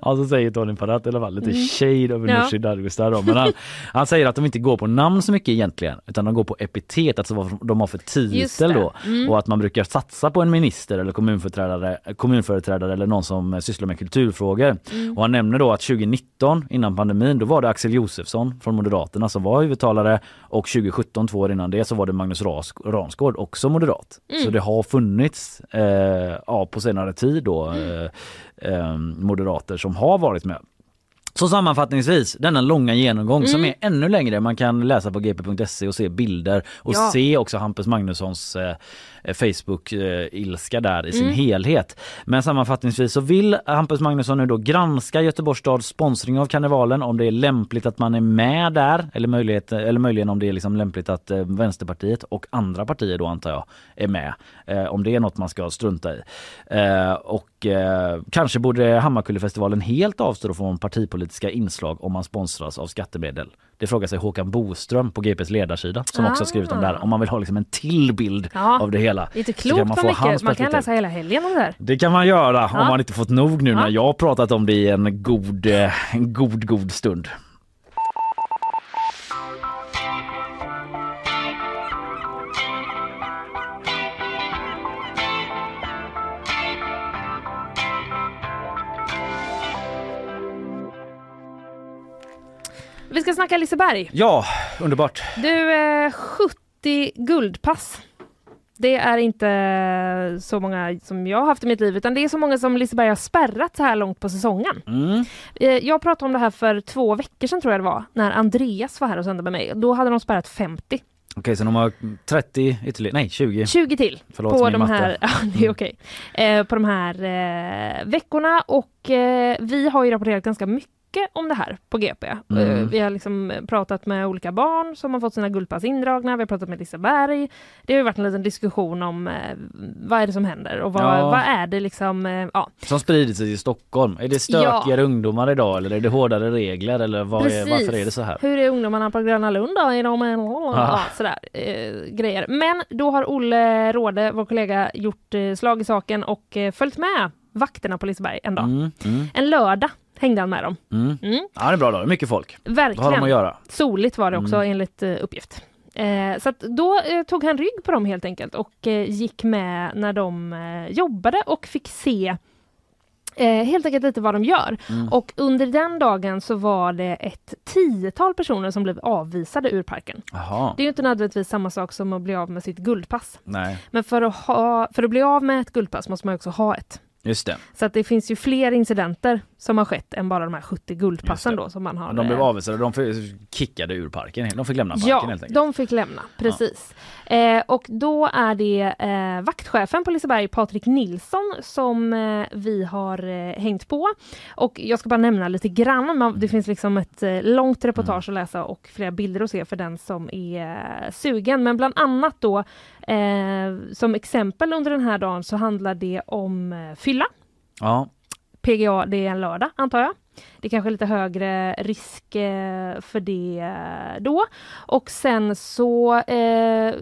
Ja, så säger Tony Parat i alla fall lite Mm. shade över Ja. Nooshi Dadgostar. Men han, han säger att de inte går på namn så mycket egentligen utan de går på epitet, alltså vad de har för Just titel då. Mm. Och att man brukar satsa på en minister eller kommunföreträdare, kommunföreträdare eller någon som eh, sysslar med kulturfrågor. Mm. Och han nämner då att 2019 innan pandemin då var det Axel Josefsson från Moderaterna som var huvudtalare och 2017 två år innan det så var det Magnus Ransgård också moderat. Mm. Så det har funnits eh, ja, på senare tid då eh, eh, moderater som har varit med. Så sammanfattningsvis, denna långa genomgång som Mm. är ännu längre. Man kan läsa på gp.se och se bilder och Ja. se också Hampus Magnussons eh, Facebook-ilska där i sin Mm. helhet. Men sammanfattningsvis så vill Hampus Magnusson nu då granska Göteborgs stads sponsring av karnevalen om det är lämpligt att man är med där eller, möjlighet, eller möjligen om det är liksom lämpligt att eh, Vänsterpartiet och andra partier då antar jag är med. Eh, om det är något man ska strunta i. Eh, och eh, kanske borde Hammarkullefestivalen helt avstå från partipolitiska inslag om man sponsras av skattemedel. Det frågar sig Håkan Boström på GPs ledarsida som också har skrivit om det här. Om man vill ha liksom en till bild Ja. av det hela. Inte så kan klokt man få mycket. Man kan läsa hela helgen om det här. Det kan man göra om Ja. man inte fått nog nu när jag har pratat om det i en god, eh, en god, god stund. Vi ska snacka Liseberg. Ja, underbart. Du, eh, 70 guldpass. Det är inte så många som jag har haft i mitt liv utan det är så många som Liseberg har spärrat så här långt på säsongen. Mm. Eh, Jag pratade om det här för två veckor sedan tror jag det var, när Andreas var här och sände med mig. Då hade de spärrat 50. Okej, så de har 30 ytterligare, nej 20. 20 till Förlåt på de här, ja, det är okej. Eh, på de här eh, veckorna och eh, vi har ju rapporterat ganska mycket om det här på GP. Mm. Eh, vi har liksom pratat med olika barn som har fått sina guldpass indragna, vi har pratat med Liseberg. Det har ju varit en liten diskussion om eh, vad är det som händer och vad, Ja. vad är det liksom, eh, ja. Som sprider sig i Stockholm. Är det stökigare Ja. ungdomar idag eller är det hårdare regler eller vad är, Precis. varför är det så här? Hur är ungdomarna på Gröna Lund då? Är de en... Ja, sådär eh, grejer. Men då har Olle Råde, vår kollega, gjort eh, slag i saken och eh, följt med vakterna på Liseberg en dag. Mm, mm, En lördag hängde han med dem. mm. Mm, Ja, det är bra då. Mycket folk. Vad har de att verkligen. göra? Soligt var det också Mm. enligt eh, uppgift. Eh, så då eh, tog han rygg på dem helt enkelt och eh, gick med när de eh, jobbade och fick se eh, helt enkelt lite vad de gör. Mm. Och under den dagen så var det ett tiotal personer som blev avvisade ur parken. Jaha. Det är ju inte nödvändigtvis samma sak som att bli av med sitt guldpass. Nej, Men för att, ha, för att bli av med ett guldpass måste man också ha ett. just det. Så att det finns ju fler incidenter som har skett än bara de här 70 guldpassen då som man har. De blev eh, avvisade. De kickade ur parken. De fick lämna parken Ja, helt enkelt. de fick lämna, precis. Eh, och då är det eh, vaktchefen på Liseberg, Patrik Nilsson, som eh, vi har eh, hängt på. Och jag ska bara nämna lite grann, man, det finns liksom ett eh, långt reportage att läsa och flera bilder att se för den som är eh, sugen. Men bland annat då, som exempel under den här dagen så handlar det om fylla. Ja. PGA, det är en lördag antar jag. Det är kanske lite högre risk eh, för det eh, då. Och sen så eh,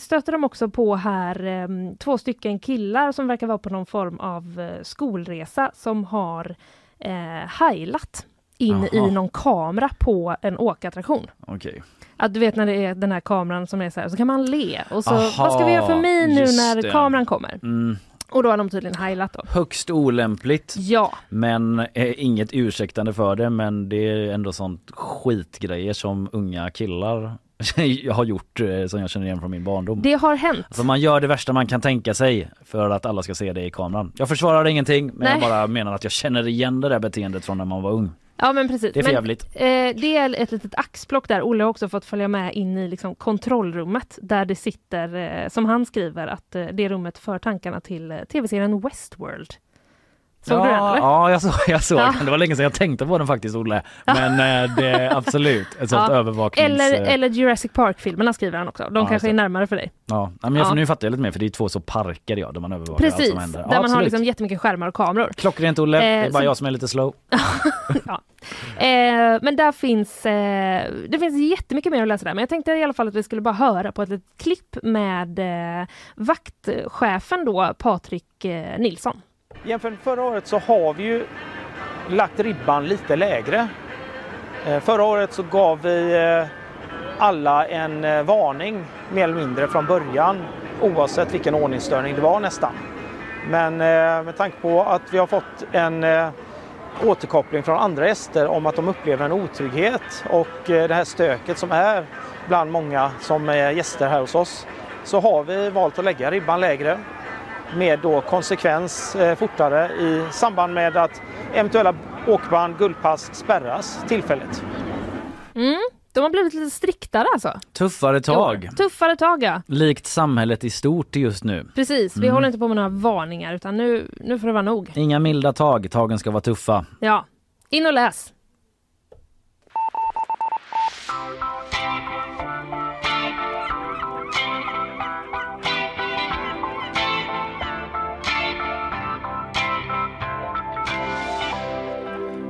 stöter de också på här eh, två stycken killar som verkar vara på någon form av eh, skolresa som har eh, heilat in Jaha. i någon kamera på en åkattraktion. Okej. Att du vet när det är den här kameran som är så här, så kan man le och så Aha, vad ska vi göra för min nu när det. kameran kommer? Mm. Och då har de tydligen heilat då. Högst olämpligt. Ja, Men eh, inget ursäktande för det men det är ändå sånt skitgrejer som unga killar har gjort eh, som jag känner igen från min barndom. det har hänt. Alltså man gör det värsta man kan tänka sig för att alla ska se det i kameran. Jag försvarar ingenting men jag Nej. bara menar att jag känner igen det där beteendet från när man var ung. Ja men precis. Det är för men, jävligt. eh, det är ett litet axplock där. Olle har också fått följa med in i liksom kontrollrummet där det sitter, eh, som han skriver, att eh, det rummet för tankarna till eh, tv-serien Westworld. Såg ja, du den eller? Ja, jag såg, jag såg Ja. den. Det var länge sedan jag tänkte på den faktiskt, Olle. Men eh, det är absolut ett sånt Ja. övervaknings... Eller, eh, eller Jurassic Park-filmerna skriver han också. De Ja, kanske är närmare för dig. Ja, men jag, Ja. nu fattar jag lite mer för det är två så parker ja, där man övervakar Precis, allt som händer. där Ja, man har liksom jättemycket skärmar och kameror. Klockrent Olle, det är Eh, bara så- jag som är lite slow. Eh, men där finns, eh, det finns jättemycket mer att läsa där. Men jag tänkte i alla fall att vi skulle bara höra på ett litet klipp med eh, vaktchefen då, Patrik eh, Nilsson. Jämfört med förra året så har vi ju lagt ribban lite lägre. Eh, förra året så gav vi eh, alla en eh, varning mer eller mindre från början oavsett vilken ordningsstörning det var nästan. Men med tanke på att vi har fått en återkoppling från andra gäster om att de upplever en otrygghet och det här stöket som är bland många som är gäster här hos oss så har vi valt att lägga ribban lägre med då konsekvens eh, fortare i samband med att eventuella åkband, guldpass spärras tillfälligt. Mm, de har blivit lite striktare alltså. Tuffare tag. Tuffare tag ja. Likt samhället i stort just nu. Precis, vi Mm. håller inte på med några varningar utan nu, nu får det vara nog. Inga milda tag, tagen ska vara tuffa. Ja, in och läs.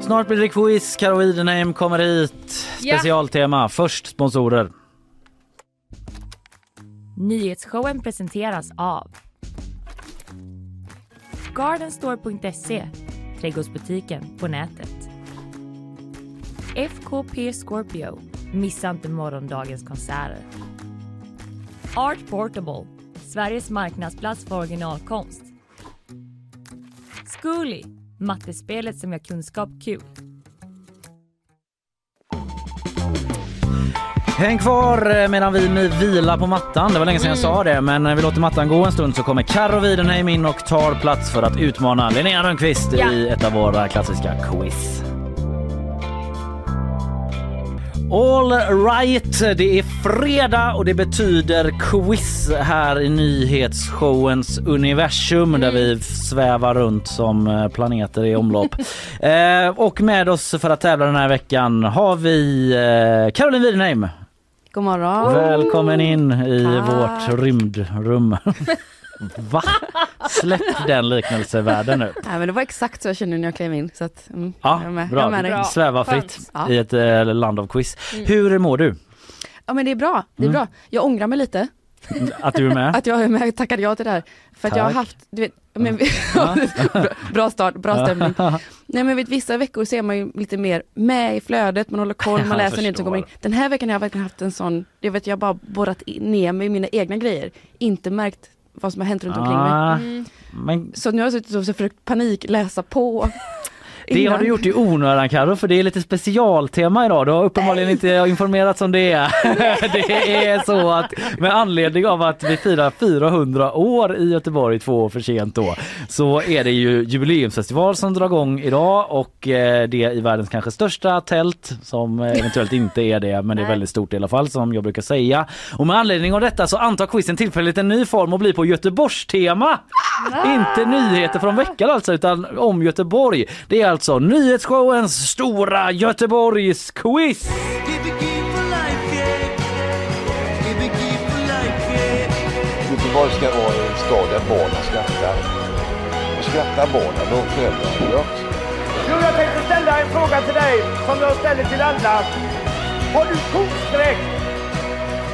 Snart blir det quiz, Karo Idenheim kommer hit. Specialtema, först sponsorer. Nyhetsshowen presenteras av Gardenstore.se, trädgårdsbutiken på nätet. FKP Scorpio, missa inte morgondagens konserter. Art Portable, Sveriges marknadsplats för originalkonst. Zcooly, mattespelet som gör kunskap kul. Häng kvar eh, medan vi vilar på mattan. Det var länge sedan jag sa det, men när vi låter mattan gå en stund så kommer Karo Widenheim in och tar plats för att utmana Linnea Rönnqvist Ja. i ett av våra klassiska quiz. All right, det är fredag och det betyder quiz här i nyhetsshowens universum där vi svävar runt som eh, planeter i omlopp. eh, och med oss för att tävla den här veckan har vi eh, Caroline Widenheim. God morgon. Välkommen in i Tack. vårt rymdrum. Va? Släpp den liknelsevärlden nu. Nej, men det var exakt så jag kände när jag klev in. Så att, mm, Ja, jag med. bra. Jag. Sväva fritt. Ja. i ett eh, land av quiz. Hur mår du? Ja men det är bra. Det är Mm. bra. Jag ångrar mig lite Att du är med? att jag är med tackade ja till det här. För att jag har Tack. haft, du vet, men, Ja. bra- start, bra stämning. Nej men vet, vissa veckor så är man ju lite mer med i flödet, man håller koll, man läser nyheter som kommer in. Den här veckan har jag verkligen haft en sån, jag vet jag har bara borrat ner mig i mina egna grejer. Inte märkt vad som har hänt runt omkring mig. Ah, Mm. men Så nu har jag suttit och försökt panik läsa på. Det har du gjort i onödan Carro för det är lite specialtema idag. Du har uppenbarligen inte informerats om det är. Det är så att med anledning av att vi firar 400 år i Göteborg två år för sent då så är det ju jubileumsfestival som drar igång idag och eh, det i världens kanske största tält som eventuellt inte är det men det är väldigt stort i alla fall som jag brukar säga. Och med anledning av detta så antar quizen tillfälligt en ny form och blir på Göteborgstema. Inte nyheter från veckan alltså utan om Göteborg. Det är alltså nyhetsshowens stora Göteborgsquiz. Göteborg ska vara en stad där barnen skrattar. Och skrattar barnen då föräldrarna också. Jo, jag tänkte ställa en fråga till dig som jag ställer till alla. Har du kokskräck?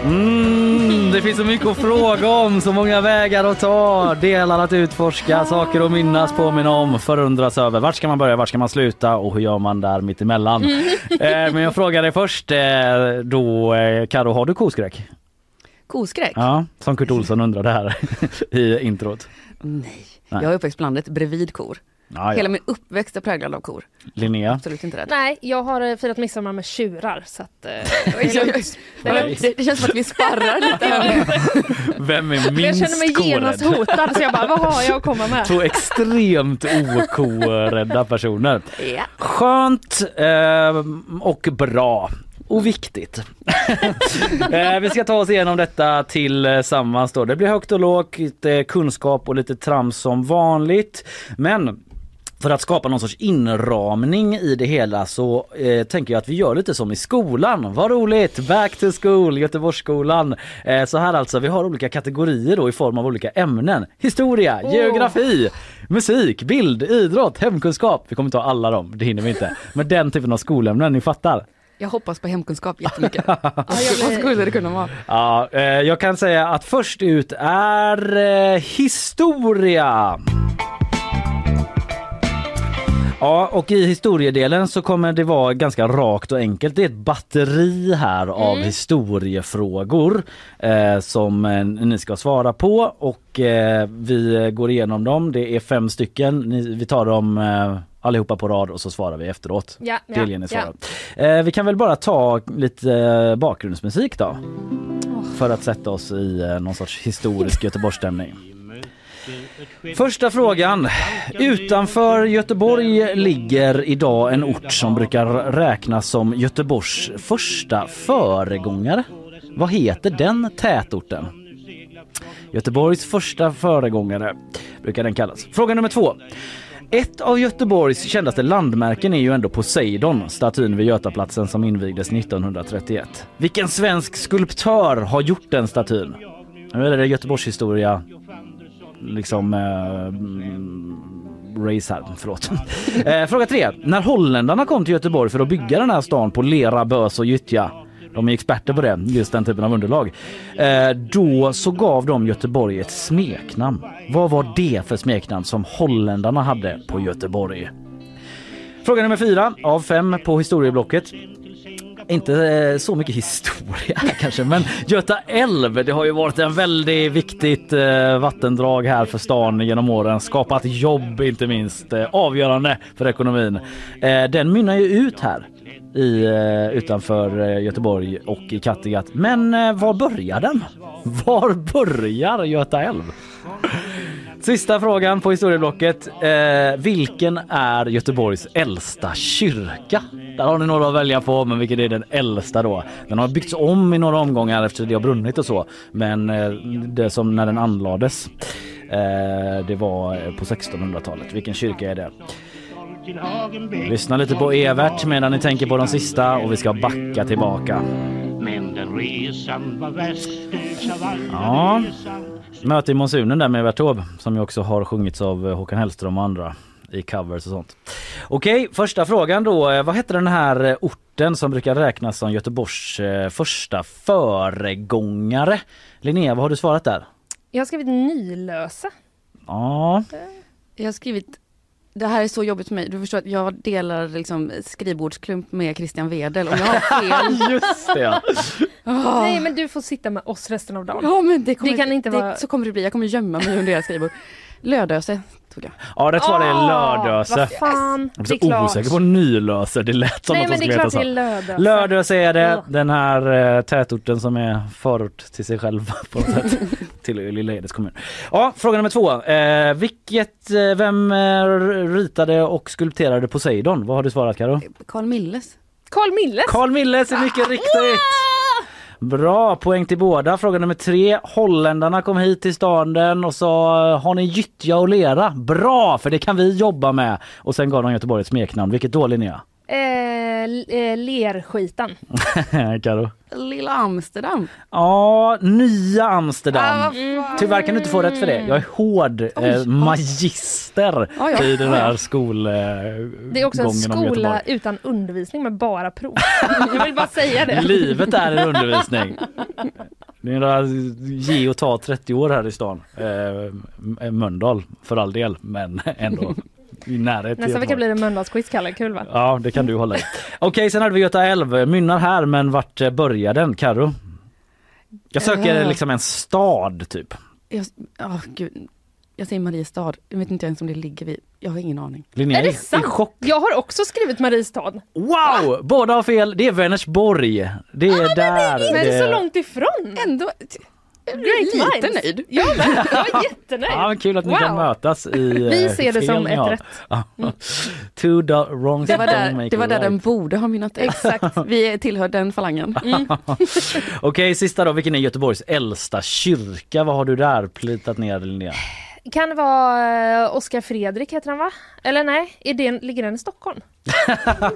Mm, det finns så mycket att fråga om, så många vägar att ta, delar att utforska, saker att minnas, påminna om, förundras över. Vart ska man börja, vart ska man sluta och hur gör man där mitt emellan? eh, men jag frågar dig först eh, då, eh, Karo, har du koskräck? Koskräck? Ja, som Kurt Olsson undrade här i introt. Nej. Nej. Jag är uppväxt på landet bredvid kor. Ja, Hela ja. min uppväxt är präglad av kor. Linnea? Absolut inte rädd. Nej, jag har eh, firat midsommar med tjurar så att... Eh. Det. Det, det känns som att vi sparrar lite. Vem är jag minst känner mig genast hotad så jag bara, vad har jag att komma med? Två extremt okorädda personer. Ja. Skönt eh, och bra. Och viktigt. eh, vi ska ta oss igenom detta tillsammans då. Det blir högt och lågt, eh, kunskap och lite trams som vanligt. Men för att skapa någon sorts inramning i det hela så eh, tänker jag att vi gör lite som i skolan. Vad roligt! Back to school, Göteborgsskolan. Eh, så här alltså, vi har olika kategorier då i form av olika ämnen. Historia, Åh. geografi, musik, bild, idrott, hemkunskap. Vi kommer ta alla dem, det hinner vi inte. Men den typen av skolämnen, ni fattar. Jag hoppas på hemkunskap jättemycket. Vad skulle det kunna vara? Ja, eh, jag kan säga att först ut är eh, historia. Ja, och i historiedelen så kommer det vara ganska rakt och enkelt. Det är ett batteri här av historiefrågor eh, som eh, ni ska svara på och eh, vi går igenom dem. Det är fem stycken. Ni, vi tar dem eh, allihopa på rad och så svarar vi efteråt. Ja, ja, ja. Eh, vi kan väl bara ta lite eh, bakgrundsmusik då. För att sätta oss i eh, någon sorts historisk Göteborgsstämning. Första frågan. Utanför Göteborg ligger idag en ort som brukar räknas som Göteborgs första föregångare. Vad heter den tätorten? Göteborgs första föregångare brukar den kallas. Fråga nummer två. Ett av Göteborgs kändaste landmärken är ju ändå Poseidon, statyn vid Götaplatsen som invigdes 1931. Vilken svensk skulptör har gjort den statyn? Nu är det Göteborgs historia liksom eh, race här, förlåt. eh, fråga tre. När holländarna kom till Göteborg för att bygga den här stan på lera, bös och gyttja de är experter på det, just den typen av underlag. Eh, då så gav de Göteborg ett smeknamn. Vad var det för smeknamn som holländarna hade på Göteborg? Fråga nummer fyra av fem på historieblocket. Inte eh, så mycket historia här kanske, men Göta älv, det har ju varit en väldigt viktigt eh, vattendrag här för stan genom åren. Skapat jobb inte minst, eh, avgörande för ekonomin. Den mynnar ju ut här i, utanför Göteborg och i Kattegatt. Men var börjar den? Var börjar Göta älv? Sista frågan på historieblocket. Eh, vilken är Göteborgs äldsta kyrka? Där har ni några att välja på, men vilken är den äldsta då? Den har byggts om i några omgångar efter det har brunnit och så. Men eh, det som när den anlades, eh, det var på 1600-talet. Vilken kyrka är det? Lyssna lite på Evert medan ni tänker på de sista och vi ska backa tillbaka. Men den resan var värst Ja. Möte i monsunen där med Taube som ju också har sjungits av eh, Håkan Hellström och andra i covers och sånt. Okej, första frågan då. Eh, Vad heter den här eh, orten som brukar räknas som Göteborgs första föregångare? Linnea, vad har du svarat där? Jag har skrivit Nylösa. Ja, Jag har skrivit det här är så jobbigt för mig. Du förstår att jag delar liksom skrivbordsklump med Christian Wedel. Om jag har fel. just det. Ah. Nej men du får sitta med oss resten av dagen. Ja men det, kommer, Det kan inte det, vara- Så kommer det bli. Jag kommer gömma mig under deras skrivbord. Lödöse tog jag. Ja, rätt svar är Åh, Lödöse. Vad fan, Jag det är så klart. osäker på Nylöse. Det lät som Nej det är skulle heta det så. Lödöse är det, Ja. den här eh, tätorten som är förort till sig själv på något sätt. till Lilla Edets kommun. Ja, fråga nummer två. Eh, vilket, eh, vem eh, ritade och skulpterade Poseidon? Vad har du svarat Karo? Carl Milles. Carl Milles. Carl Milles är mycket riktigt! Bra, poäng till båda. Fråga nummer tre. Holländarna kom hit till staden och sa har ni gyttja och lera? Bra, för det kan vi jobba med. Och sen gav de Göteborg ett smeknamn. Vilket då Linnea? är eh, lerskitan. Karo? Lilla Amsterdam. Ja, nya Amsterdam. Ah. Tyvärr kan du inte få rätt för det. Jag är hård eh, oj. magister Ja, ja. i den här skol... Eh, Det är också en skola utan undervisning med bara prov. Jag vill bara säga det. Livet är en undervisning. Det är ge och ta 30 år här i stan. Eh, Mölndal för all del, men ändå i närhet till Nästa vecka blir det Mölndalsquiz, Kalle. Kul va? Ja, det kan du hålla i. Okej, sen hade vi Göta älv. Mynnar här, men vart eh, börjar den? Karo? Jag söker Eh. liksom en stad typ. Jag, oh, gud. jag säger Mariestad. Jag vet inte ens om det ligger vid. Jag har ingen aning. Linnea Är är det i sant? chock. Jag har också skrivit Mariestad. Wow! Båda har fel. Det är Vänersborg. Det är där. Men det... så långt ifrån. Ändå Great lite minds. nöjd. Jag med. Jag är jättenöjd. Ja, men kul att ni Wow. kan mötas i Vi eh, ser det som ett rätt. Ja. Two do- wrongs Det var don't där, make det, var där den right. borde ha mynnat. Exakt. Vi tillhör den falangen. Okej, sista då. Vilken är Göteborgs äldsta kyrka? Vad har du där plitat ner Linnea? Kan vara eh, Oskar Fredrik heter han va? Eller nej, är det, ligger den i Stockholm?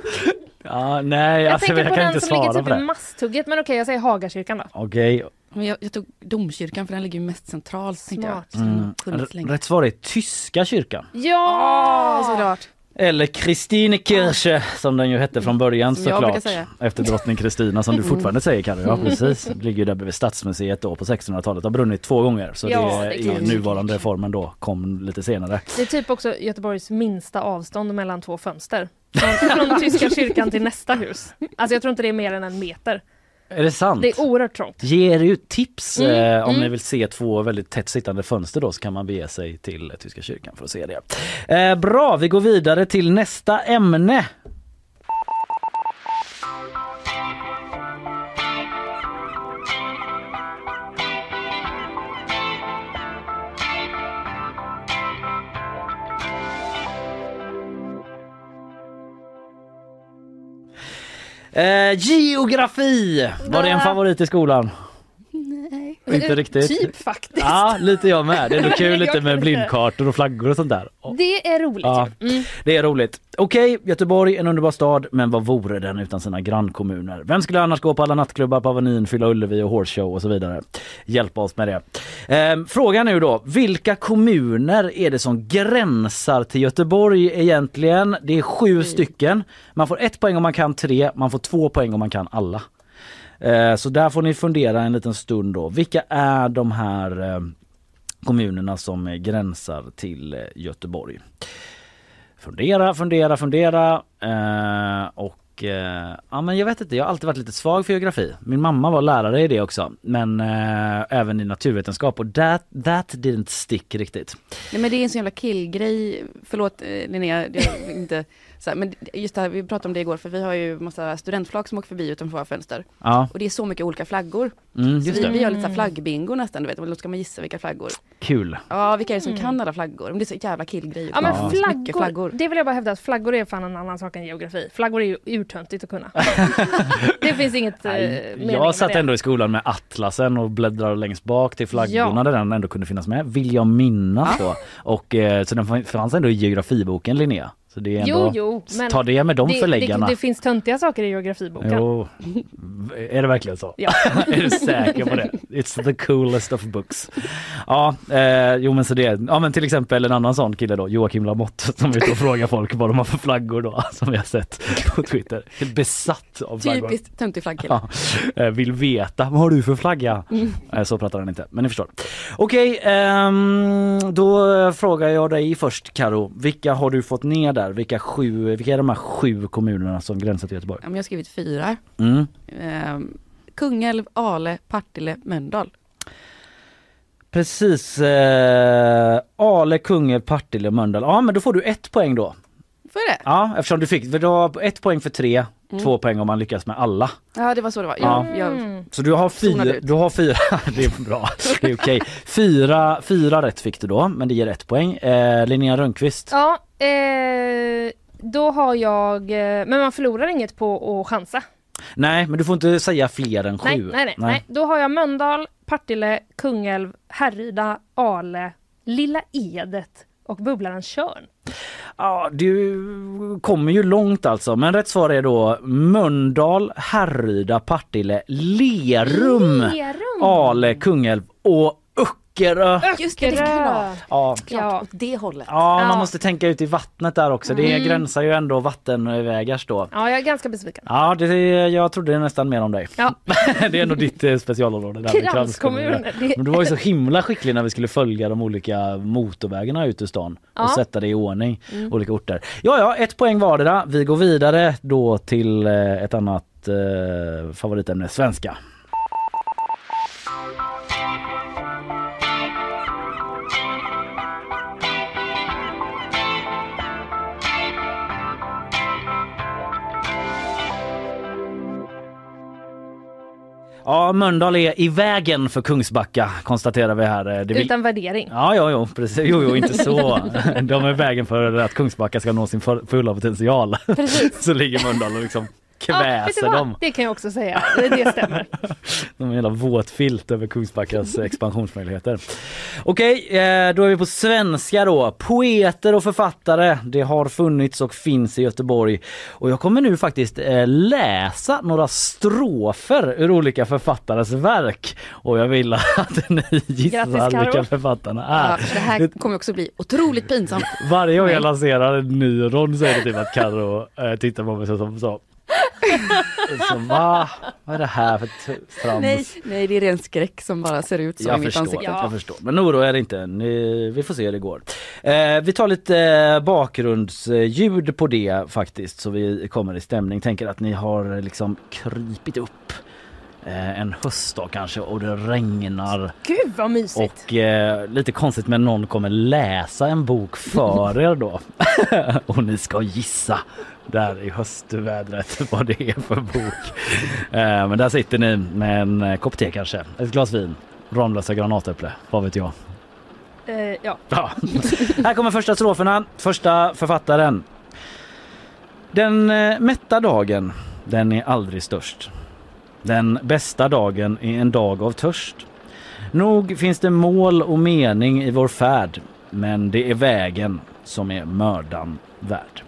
Ja, nej, Jag alltså, tänker jag på kan den inte som ligger typ i Masthugget men okej jag säger Hagakyrkan då. Okej, Men jag, jag tog domkyrkan för den ligger ju mest centralt jag. Smart. Har mm. rätt svar är tyska kyrkan. Ja! såklart. Eller Kristinekirche som den ju hette från början såklart. Efter drottning Kristina som du fortfarande säger Carro. Ja precis. Ligger där bredvid Stadsmuseet då på 1600-talet. Har brunnit två gånger så Ja, det, det i nuvarande formen då kom lite senare. Det är typ också Göteborgs minsta avstånd mellan två fönster. Från, från tyska kyrkan till nästa hus. Alltså jag tror inte det är mer än en meter. Är det sant? Det är oerhört trångt. Ger ju tips Mm, eh, om mm. ni vill se två väldigt tätt sittande fönster då så kan man bege sig till Tyska kyrkan för att se det. Eh, bra, vi går vidare till nästa ämne. Eh, geografi! Var det en favorit i skolan? Inte riktigt. Typ faktiskt. Ja, lite jag med. Det är nog kul lite med blindkartor och flaggor och sånt där. Det är roligt Ja. Mm. Det är roligt. Okej, Göteborg, en underbar stad, men vad vore den utan sina grannkommuner? Vem skulle annars gå på alla nattklubbar på Avenyn, fylla Ullevi och Horse Show och så vidare? Hjälpa oss med det. Ehm, frågan nu då, vilka kommuner är det som gränsar till Göteborg egentligen? Det är sju stycken. Man får ett poäng om man kan tre, man får två poäng om man kan alla. Eh, så där får ni fundera en liten stund då. Vilka är de här eh, kommunerna som gränsar till eh, Göteborg? Fundera, fundera, fundera. Och ja men jag vet inte, jag har alltid varit lite svag för geografi. Min mamma var lärare i det också. Men eh, även i naturvetenskap och that, that didn't stick riktigt. Nej men det är en sån jävla killgrej, förlåt Linnea, jag inte så här, men just det här, vi pratade om det igår för vi har ju massa studentflak som åker förbi utanför våra fönster. Ja, Och det är så mycket olika flaggor. mm, Så vi, vi gör lite så här flaggbingo nästan, du vet, då ska man gissa vilka flaggor. Kul. Ja, vilka är det som kan alla flaggor? Men det är så jävla killgrej. Ja men Ja. flaggor, flaggor. det vill jag bara hävda att flaggor är fan en annan sak än geografi. Flaggor är ju urtöntigt att kunna. det finns inget eh, Nej, jag satt ändå i skolan med atlasen och bläddrade längst bak till flaggorna Ja. där den ändå kunde finnas med. Vill jag minnas då. Och eh, så den fanns ändå i geografiboken Linnea. Så det är ändå, Jo, jo, men ta det med de det, förläggarna. det, det finns töntiga saker i geografiboken. Jo, är det verkligen så? Ja. är du säker på det? It's the coolest of books. Ja, eh, jo men så det, ja men till exempel en annan sån kille då, Joakim Lamotte som är ute och frågar folk vad de har för flaggor då, som vi har sett på Twitter. Helt besatt av flaggor. Typiskt töntig flaggkille. Ja, eh, vill veta, vad har du för flagga? Eh, Så pratar han inte, men ni förstår. Okej, ehm, då frågar jag dig först Karo. vilka har du fått ner där? Vilka, sju, vilka är de här sju kommunerna som gränsar till Göteborg? Ja, jag har skrivit fyra. Mm. Ehm, Kungälv, Ale, Partille, Mölndal. Precis, eh, Ale, Kungälv, Partille, Mölndal. Ja men då får du ett poäng då. Får jag det? Ja eftersom du fick, för du har ett poäng för tre, Mm. två poäng om man lyckas med alla. Ja, det var så det var. Ja. Jag, jag, Mm. Så du har fyra, du har fyra, det är bra, det är okej. Fyra, fyra rätt fick du då, men det ger ett poäng. Eh, Linnea Rönnqvist. Ja, eh, då har jag, eh, men man förlorar inget på att chansa. Nej, men du får inte säga fler än sju. Nej, nej, nej, nej. Då har jag Mölndal, Partille, Kungälv, Härryda, Ale, Lilla Edet och Bubblaren Tjörn. Ja, du kommer ju långt alltså. Men rätt svar är då Mölndal, Härryda, Partille, Lerum, Lerum. Ale, Kungälv och Öckerö. just det, det är klart. Ja, klart. Åt det hållet. ja, man Ja. måste tänka ut i vattnet där också. Det Mm. gränsar ju ändå vattenvägars då. Ja, jag är ganska besviken. Ja, det, jag trodde nästan mer om dig. Ja. det är nog ditt eh, specialområde. Där. Det- Men du var ju så himla skicklig när vi skulle följa de olika motorvägarna ut ur stan och Ja. Mm. sätta det i ordning, olika orter. Ja, ja, ett poäng vardera. Vi går vidare då till eh, ett annat eh, favoritämne, svenska. Ja, Mölndal är i vägen för Kungsbacka konstaterar vi här. Eh, vill- Utan värdering. Ja, ja, jo, precis. Jo, jo, inte så. De är i vägen för att Kungsbacka ska nå sin fulla potential. Precis. så ligger Mölndal och liksom kväser vad? dem. Det kan jag också säga. Det, stämmer. En jävla våt filt över Kungsbackas expansionsmöjligheter. Okej, eh, då är vi på svenska då. Poeter och författare, det har funnits och finns i Göteborg. Och jag kommer nu faktiskt eh, läsa några strofer ur olika författares verk. Och jag vill att ni gissar Grattis, vilka författarna Ja, är. det här kommer också bli otroligt pinsamt. Varje gång jag lanserar en ny rond så är det typ att Carro eh, tittar på mig som så. Så va? Vad är det här för trams? Nej, nej, det är ren skräck som bara ser ut som i Jag mitt förstår, ansikte. jag förstår. Men oro är det inte. Ni, vi får se hur det går. Eh, vi tar lite eh, bakgrundsljud på det faktiskt så vi kommer i stämning. Tänker att ni har liksom krypit upp eh, en höstdag kanske och det regnar Gud vad mysigt. och eh, lite konstigt men någon kommer läsa en bok för er då. och ni ska gissa där i höstvädret vad det är för bok. Eh, men där sitter ni med en eh, kopp te kanske, ett glas vin, Ramlösa granatäpple, vad vet jag. Eh, ja. Ja. Här kommer första stroferna, första författaren. Den eh, mätta dagen, den är aldrig störst. Den bästa dagen är en dag av törst. Nog finns det mål och mening i vår färd, men det är vägen som är mördan värd.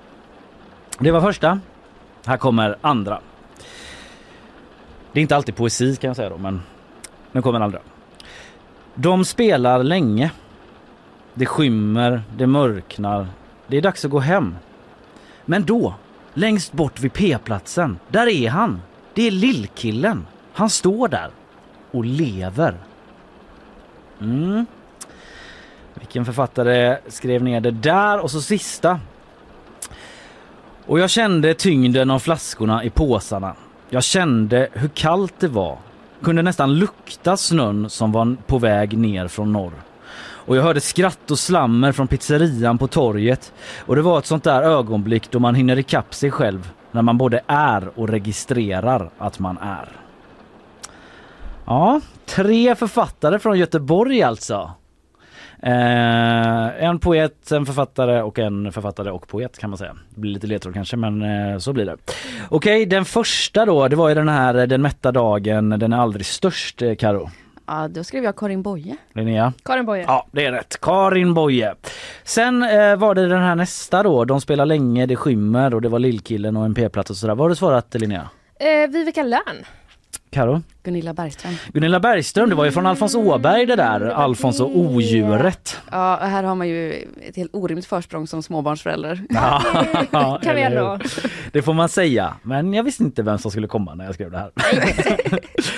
Det var första. Här kommer andra. Det är inte alltid poesi kan jag säga då, men nu kommer andra. De spelar länge. Det skymmer, det mörknar. Det är dags att gå hem. Men då, längst bort vid P-platsen, där är han. Det är lillkillen. Han står där och lever. Mm. Vilken författare skrev ner det där? Och så sista. Och jag kände tyngden av flaskorna i påsarna. Jag kände hur kallt det var. Kunde nästan lukta snön som var på väg ner från norr. Och jag hörde skratt och slammer från pizzerian på torget. Och det var ett sånt där ögonblick då man hinner ikapp sig själv när man både är och registrerar att man är. Ja, tre författare från Göteborg alltså. Eh, en poet, en författare och en författare och poet kan man säga. Det blir lite ledtråd kanske men eh, så blir det. Okej, den första då, det var ju den här eh, Den mätta dagen, den är aldrig störst, eh, Karo. Ja, då skrev jag Karin Boye. Linnea? Karin Boye. Ja, det är rätt. Karin Boye. Sen eh, var det den här nästa då, De spelar länge, Det skymmer och det var Lillkillen och en p-plats och sådär. Vad har du svarat Linnea? Eh, Vivica Lärn. Karo? Gunilla Bergström. Gunilla Bergström, det var ju från Alfons Åberg det där, Alfons och odjuret. Ja, här har man ju ett helt orimligt försprång som småbarnsförälder. Ja, Kan vi ändå. Det får man säga, men jag visste inte vem som skulle komma när jag skrev det här.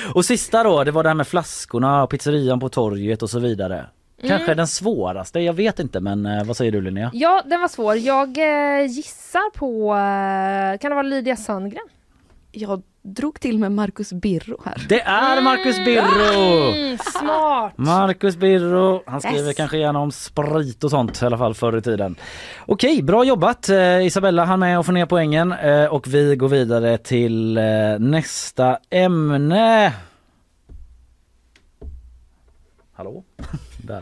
och sista då, det var det här med flaskorna och pizzerian på torget och så vidare. Kanske den svåraste, jag vet inte men eh, vad säger du Linnea? Ja, den var svår. Jag eh, gissar på, eh, kan det vara Lydia Sandgren? Jag drog till med Marcus Birro här. Det är Marcus Birro! Mm, smart! Marcus Birro, han skriver Yes. kanske gärna om sprit och sånt i alla fall förr i tiden. Okej, bra jobbat eh, Isabella han med att få ner poängen eh, och vi går vidare till eh, nästa ämne. Hallå? Där.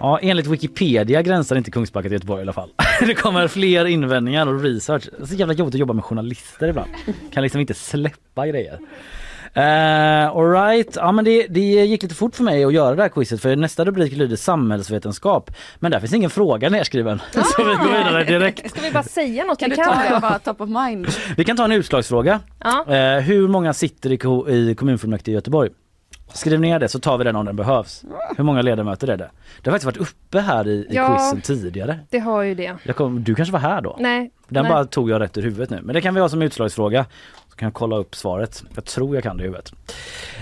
Ja, enligt Wikipedia gränsar inte Kungsbacka till Göteborg i alla fall. Det kommer fler invändningar och research. Det är så jävla jobbigt att jobba med journalister ibland. Kan liksom inte släppa grejer. Uh, Alright, ja men det, det gick lite fort för mig att göra det här quizet för nästa rubrik lyder samhällsvetenskap. Men där finns ingen fråga nedskriven. Så vi går vidare direkt. Ska vi bara säga något? Kan vi du ta kan det bara top of mind? Vi kan ta en utslagsfråga. Ja. Eh, hur många sitter i, i kommunfullmäktige i Göteborg? Skriv ner det så tar vi den om den behövs. Hur många ledamöter är det? Det har faktiskt varit uppe här i, i Ja. quizen tidigare. Det har ju det. Kom, du kanske var här då? Nej. Den nej. bara tog jag rätt ur huvudet nu. Men det kan vi ha som utslagsfråga. Så kan jag kolla upp svaret. Jag tror jag kan det i huvudet.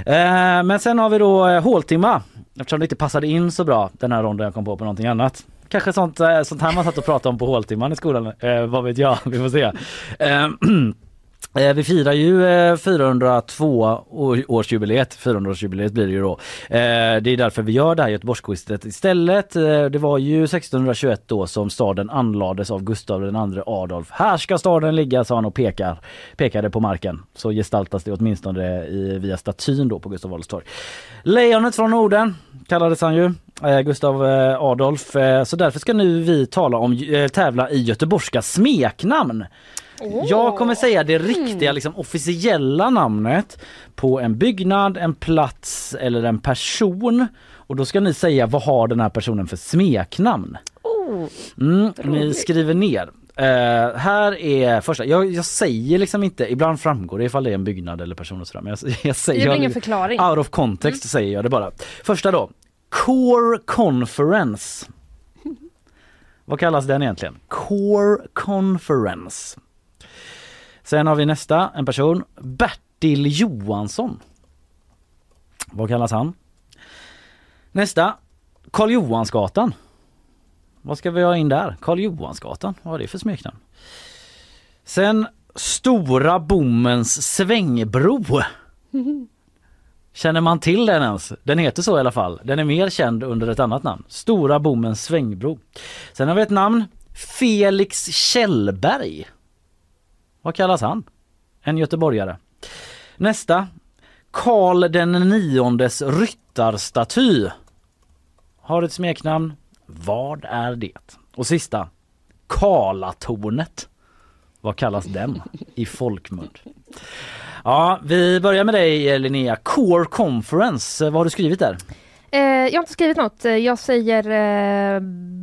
Eh, men sen har vi då eh, håltimma. Eftersom det inte passade in så bra den här ronden jag kom på på någonting annat. Kanske sånt, eh, sånt här man satt och pratade om på håltimman i skolan. Eh, vad vet jag, vi får se. Eh, vi firar ju eh, 402-årsjubileet, 400-årsjubileet blir det ju då. Eh, det är därför vi gör det här Göteborgsquizet istället. Det var ju 1621 då som staden anlades av Gustav II Adolf. Här ska staden ligga sa han och pekar, pekade på marken. Så gestaltas det åtminstone i, via statyn då på Gustav Adolfs torg. Lejonet från Norden kallades han ju. Gustav Adolf. Så därför ska nu vi tala om, tävla i göteborgska smeknamn. Jag kommer säga det riktiga liksom, officiella namnet på en byggnad, en plats eller en person. Och då ska ni säga vad har den här personen för smeknamn. Mm, ni skriver ner. Eh, här är första, jag, jag säger liksom inte, ibland framgår det ifall det är en byggnad eller person och sådär. Men jag, jag säger, Det jag, ingen förklaring. Out of context säger jag det bara. Första då, Core Conference. Vad kallas den egentligen? Core Conference. Sen har vi nästa, en person, Bertil Johansson. Vad kallas han? Nästa, Karl Johansgatan. Vad ska vi ha in där? Karl Johansgatan, vad är det för smeknamn? Sen Stora Bommens svängbro. Känner man till den ens? Den heter så i alla fall. Den är mer känd under ett annat namn. Stora Bommens svängbro. Sen har vi ett namn. Felix Kjellberg. Vad kallas han? En göteborgare. Nästa. Karl den niondes ryttarstaty. Har ett smeknamn. Vad är det? Och sista. Karlatornet. Vad kallas den i folkmun? Ja, vi börjar med dig Linnea. Core Conference, vad har du skrivit där? Eh, jag har inte skrivit något. Jag säger eh,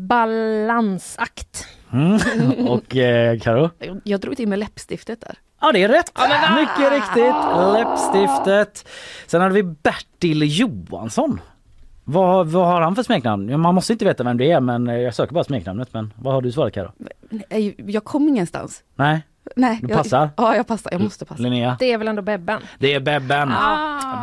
balansakt. Mm. Och eh, Karo? Jag, jag drog till med läppstiftet där. Ja det är rätt! Mycket riktigt! Läppstiftet. Sen hade vi Bertil Johansson. Vad, vad har han för smeknamn? Ja, Man måste inte veta vem det är men eh, jag söker bara smeknamnet. Men vad har du svarat Karo? Nej, Jag kom ingenstans. Nej, Nej, Du jag, passar? Ja, jag passar. Jag måste passa. Linnea? Det är väl ändå Bebben? Det är Bebben.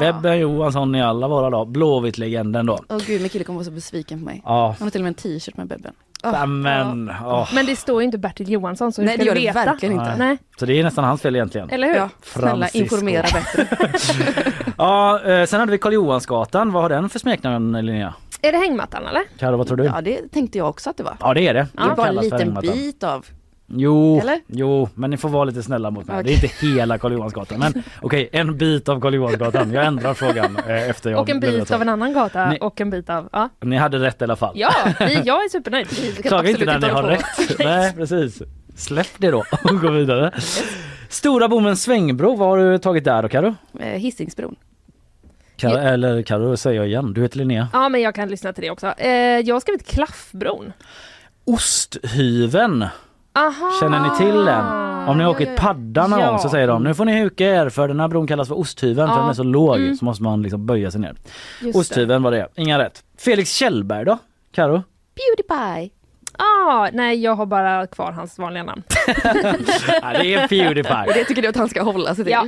Bebben Johansson i alla våra dagar. Blåvitt-legenden då. Åh gud, min kille kommer vara så besviken på mig. Ja, Han har till och med en t-shirt med Bebben. Åh, ja, men... åh. Men det står ju inte Bertil Johansson så hur Nej, ska det gör du det veta? verkligen inte. Nej, Så det är nästan hans fel egentligen. eller hur? Ja, snälla Francisco. informera bättre. Ja, eh, sen hade vi Karl Johansgatan. Vad har den för smeknamn Linnea? Är det hängmattan eller? Karo, vad tror du? Ja, det tänkte jag också att det var. Ja det är det. Det är bara en liten bit av. Jo, Eller? jo, men ni får vara lite snälla mot mig. Okej. Det är inte hela Karl Johansgatan. Men okej, en bit av Karl Johansgatan. Jag ändrar frågan eh, efter jag Och en bit av en annan gata Nej. och en bit av... Ja, Ni hade rätt i alla fall. ja vi, jag är supernöjd. Klaga inte när ni har hålla rätt. Nej, precis. Släpp det då och gå vidare. Stora Bommens svängbro, vad har du tagit där då Karo? Eh, Hisingsbron. Karo eller Karo säger jag igen, du heter Linnea. Ja men jag kan lyssna till det också. Eh, jag har skrivit Klaffbron. Osthyveln, Aha! känner ni till den? Om ni har åkt ja, ja. padda någon Ja. gång så säger de nu får ni huka er för den här bron kallas för osthyveln för Ja. den är så låg Mm. så måste man liksom böja sig ner. Just det. Osthyveln var det, inga rätt. Felix Kjellberg då? Karo? Pewdiepie. Ah, nej jag har bara kvar hans vanliga namn. Ja, det är Pewdiepie. Det tycker du att han ska hålla sig till? Ja.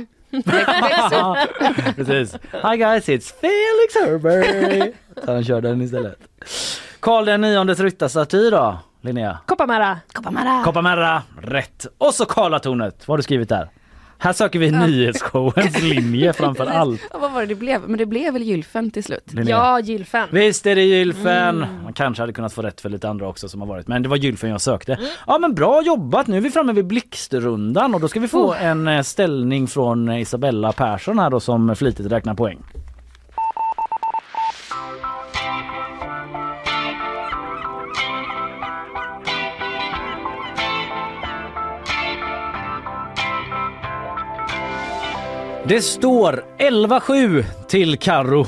Ja, Precis. Hi guys, it's Felix Herberg. Så han kör den istället. Karl den niondes ryttarstaty då, Linnea? Kopparmära. Kopparmära. Kopparmära, rätt. Och så Karlatornet, vad har du skrivit där? Här söker vi nyhetsshowens linje framför allt. Ja, vad var det det blev? Men det blev väl Gylfen till slut? Linnea. Ja, Gylfen. Visst är det Gylfen. Man kanske hade kunnat få rätt för lite andra också som har varit. Men det var Gylfen jag sökte. Ja men bra jobbat. Nu är vi framme vid blixtrundan och då ska vi få en eh, ställning från eh, Isabella Persson här då som flitigt räknar poäng. Det står 11-7 till Karro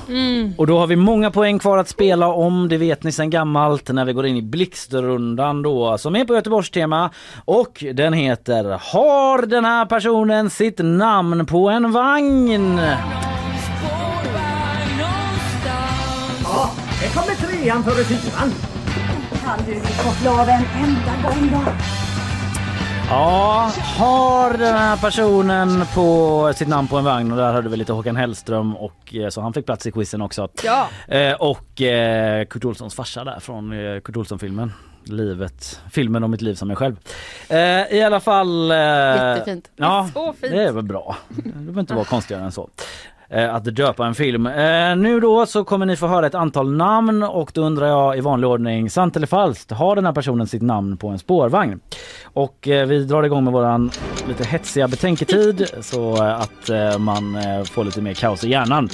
och då har vi många poäng kvar att spela om. Det vet ni sedan gammalt när vi går in i blixtrundan då som är på Göteborgs tema och den heter Har den här personen sitt namn på en vagn? Ja, det kommer trean före fyran. Kan du koppla av en enda gång då? Ja, har den här personen på sitt namn på en vagn och där hade vi lite Håkan Hellström och eh, så han fick plats i quizen också. Ja. Eh, och eh, Kurt Olssons farsa där från eh, Kurt Olsson-filmen. livet, filmen om mitt liv som mig själv. I alla fall. Jättefint. Ja, Så fint. det är väl bra. Det behöver inte vara konstigare än så. Eh, att döpa en film. Eh, nu då så kommer ni få höra ett antal namn och då undrar jag i vanlig ordning, sant eller falskt, har den här personen sitt namn på en spårvagn? Och eh, vi drar igång med våran lite hetsiga betänketid så att man får lite mer kaos i hjärnan.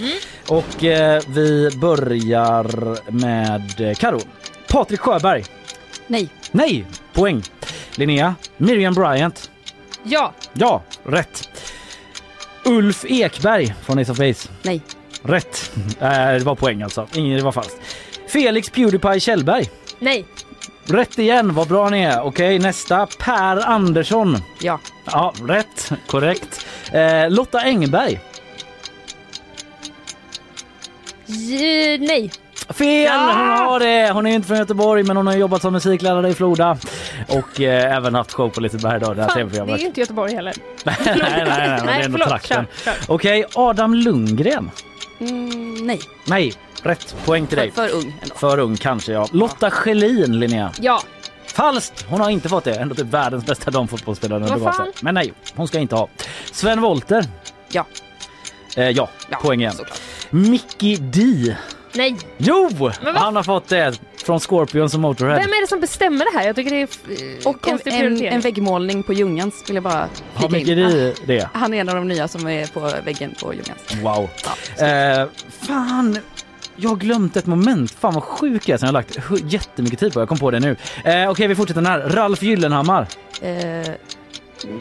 Och eh, vi börjar med Karo. Patrik Sjöberg. Nej. Nej, poäng. Linnea. Miriam Bryant. Ja. Ja, rätt. Ulf Ekberg från Ace of Base. Nej. Rätt. Äh, det var poäng alltså. Ingen, det var falskt. Felix Pewdiepie Kjellberg. Nej. Rätt igen, vad bra ni är. Okej, nästa. Per Andersson. Ja. Ja, rätt. Korrekt. Eh, Lotta Engberg. J- nej. Fel! Hon har det! Hon är inte från Göteborg men hon har jobbat som musiklärare i Floda och eh, även haft show på Liseberg då, det här Fan, det är ju inte Göteborg heller. nej, nej, nej, men det är ändå förlåt. trakten. Okej, Adam Lundgren. Mm, nej. Nej, rätt. Poäng till För, dig. för ung ändå. För ung kanske ja. Lotta Schelin, Linnea. Ja. Falskt! Hon har inte fått det. Ändå typ världens bästa damfotbollsspelare. Men nej, hon ska inte ha. Sven Wollter. Ja. Eh, ja, Ja, poäng igen. Mickey D. Nej. Jo! Han har fått det från Scorpions och Motorhead. Vem är det som bestämmer det här? Jag tycker det är eh, Och en, en, en väggmålning på Ljungans vill jag bara Har in. D det? Han är en av de nya som är på väggen på Ljungans. Wow. Ja, Eh, fan, jag har glömt ett moment. Fan vad sjuk jag är som jag har lagt jättemycket tid på. Jag kom på det nu. Eh, Okej, vi fortsätter den här. Ralf Gyllenhammar. Eh,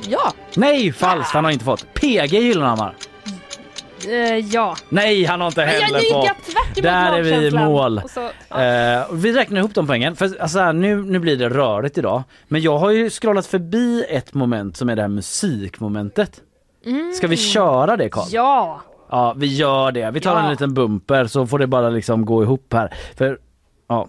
ja. Nej, falskt. Han har inte fått. PG Gyllenhammar. Eh, ja. Nej, han har inte jag heller fått. Där är vi i mål. Så, ja. Eh, vi räknar ihop de poängen. För alltså, nu, nu blir det rörigt idag. Men jag har ju scrollat förbi ett moment som är det här musikmomentet. Ska vi köra det Karl? Ja. Ja, vi gör det. Vi tar Ja. en liten bumper så får det bara liksom gå ihop här. För, ja.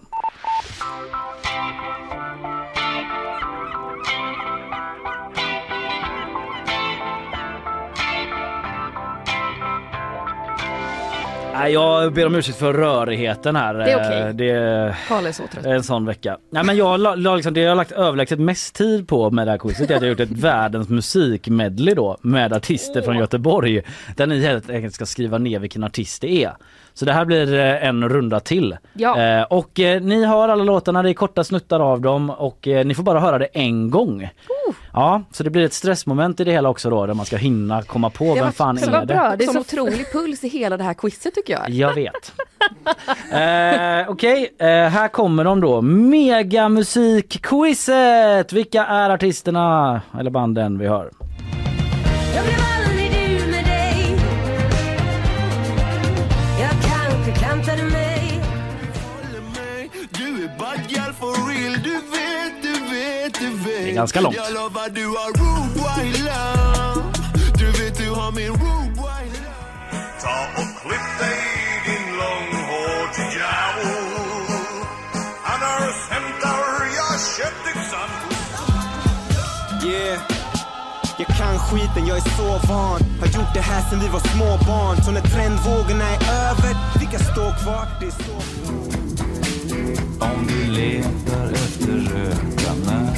Nej, jag ber om ursäkt för rörigheten här. Det är okej. Eh, Det Karl är så trött. en sån vecka. Nej, men jag la, la liksom, det jag har lagt överlägset mest tid på med det här quizet är att jag har gjort ett världens musikmedley då med artister från Göteborg. Där ni helt enkelt ska skriva ner vilken artist det är. Så det här blir eh, en runda till. Ja. Eh, och eh, ni hör alla låtarna, det är korta snuttar av dem och ni får bara höra det en gång. Ja, så det blir ett stressmoment i det hela också då där man ska hinna komma på vem fan så är det. bra. Det är så otrolig puls i hela det här quizet tycker jag. Jag vet. eh, Okej, eh, här kommer de då. Megamusikquizet! Vilka är artisterna eller banden vi hör? Boy love Ta och klipp dig din långhårdsjao Annars hämtar jag köttyxan Yeah. Jag kan skiten, jag är så van. Har gjort det här sen vi var små barn. Så när trendvågorna är över, vilka står kvar? Det är så Om du letar efter röka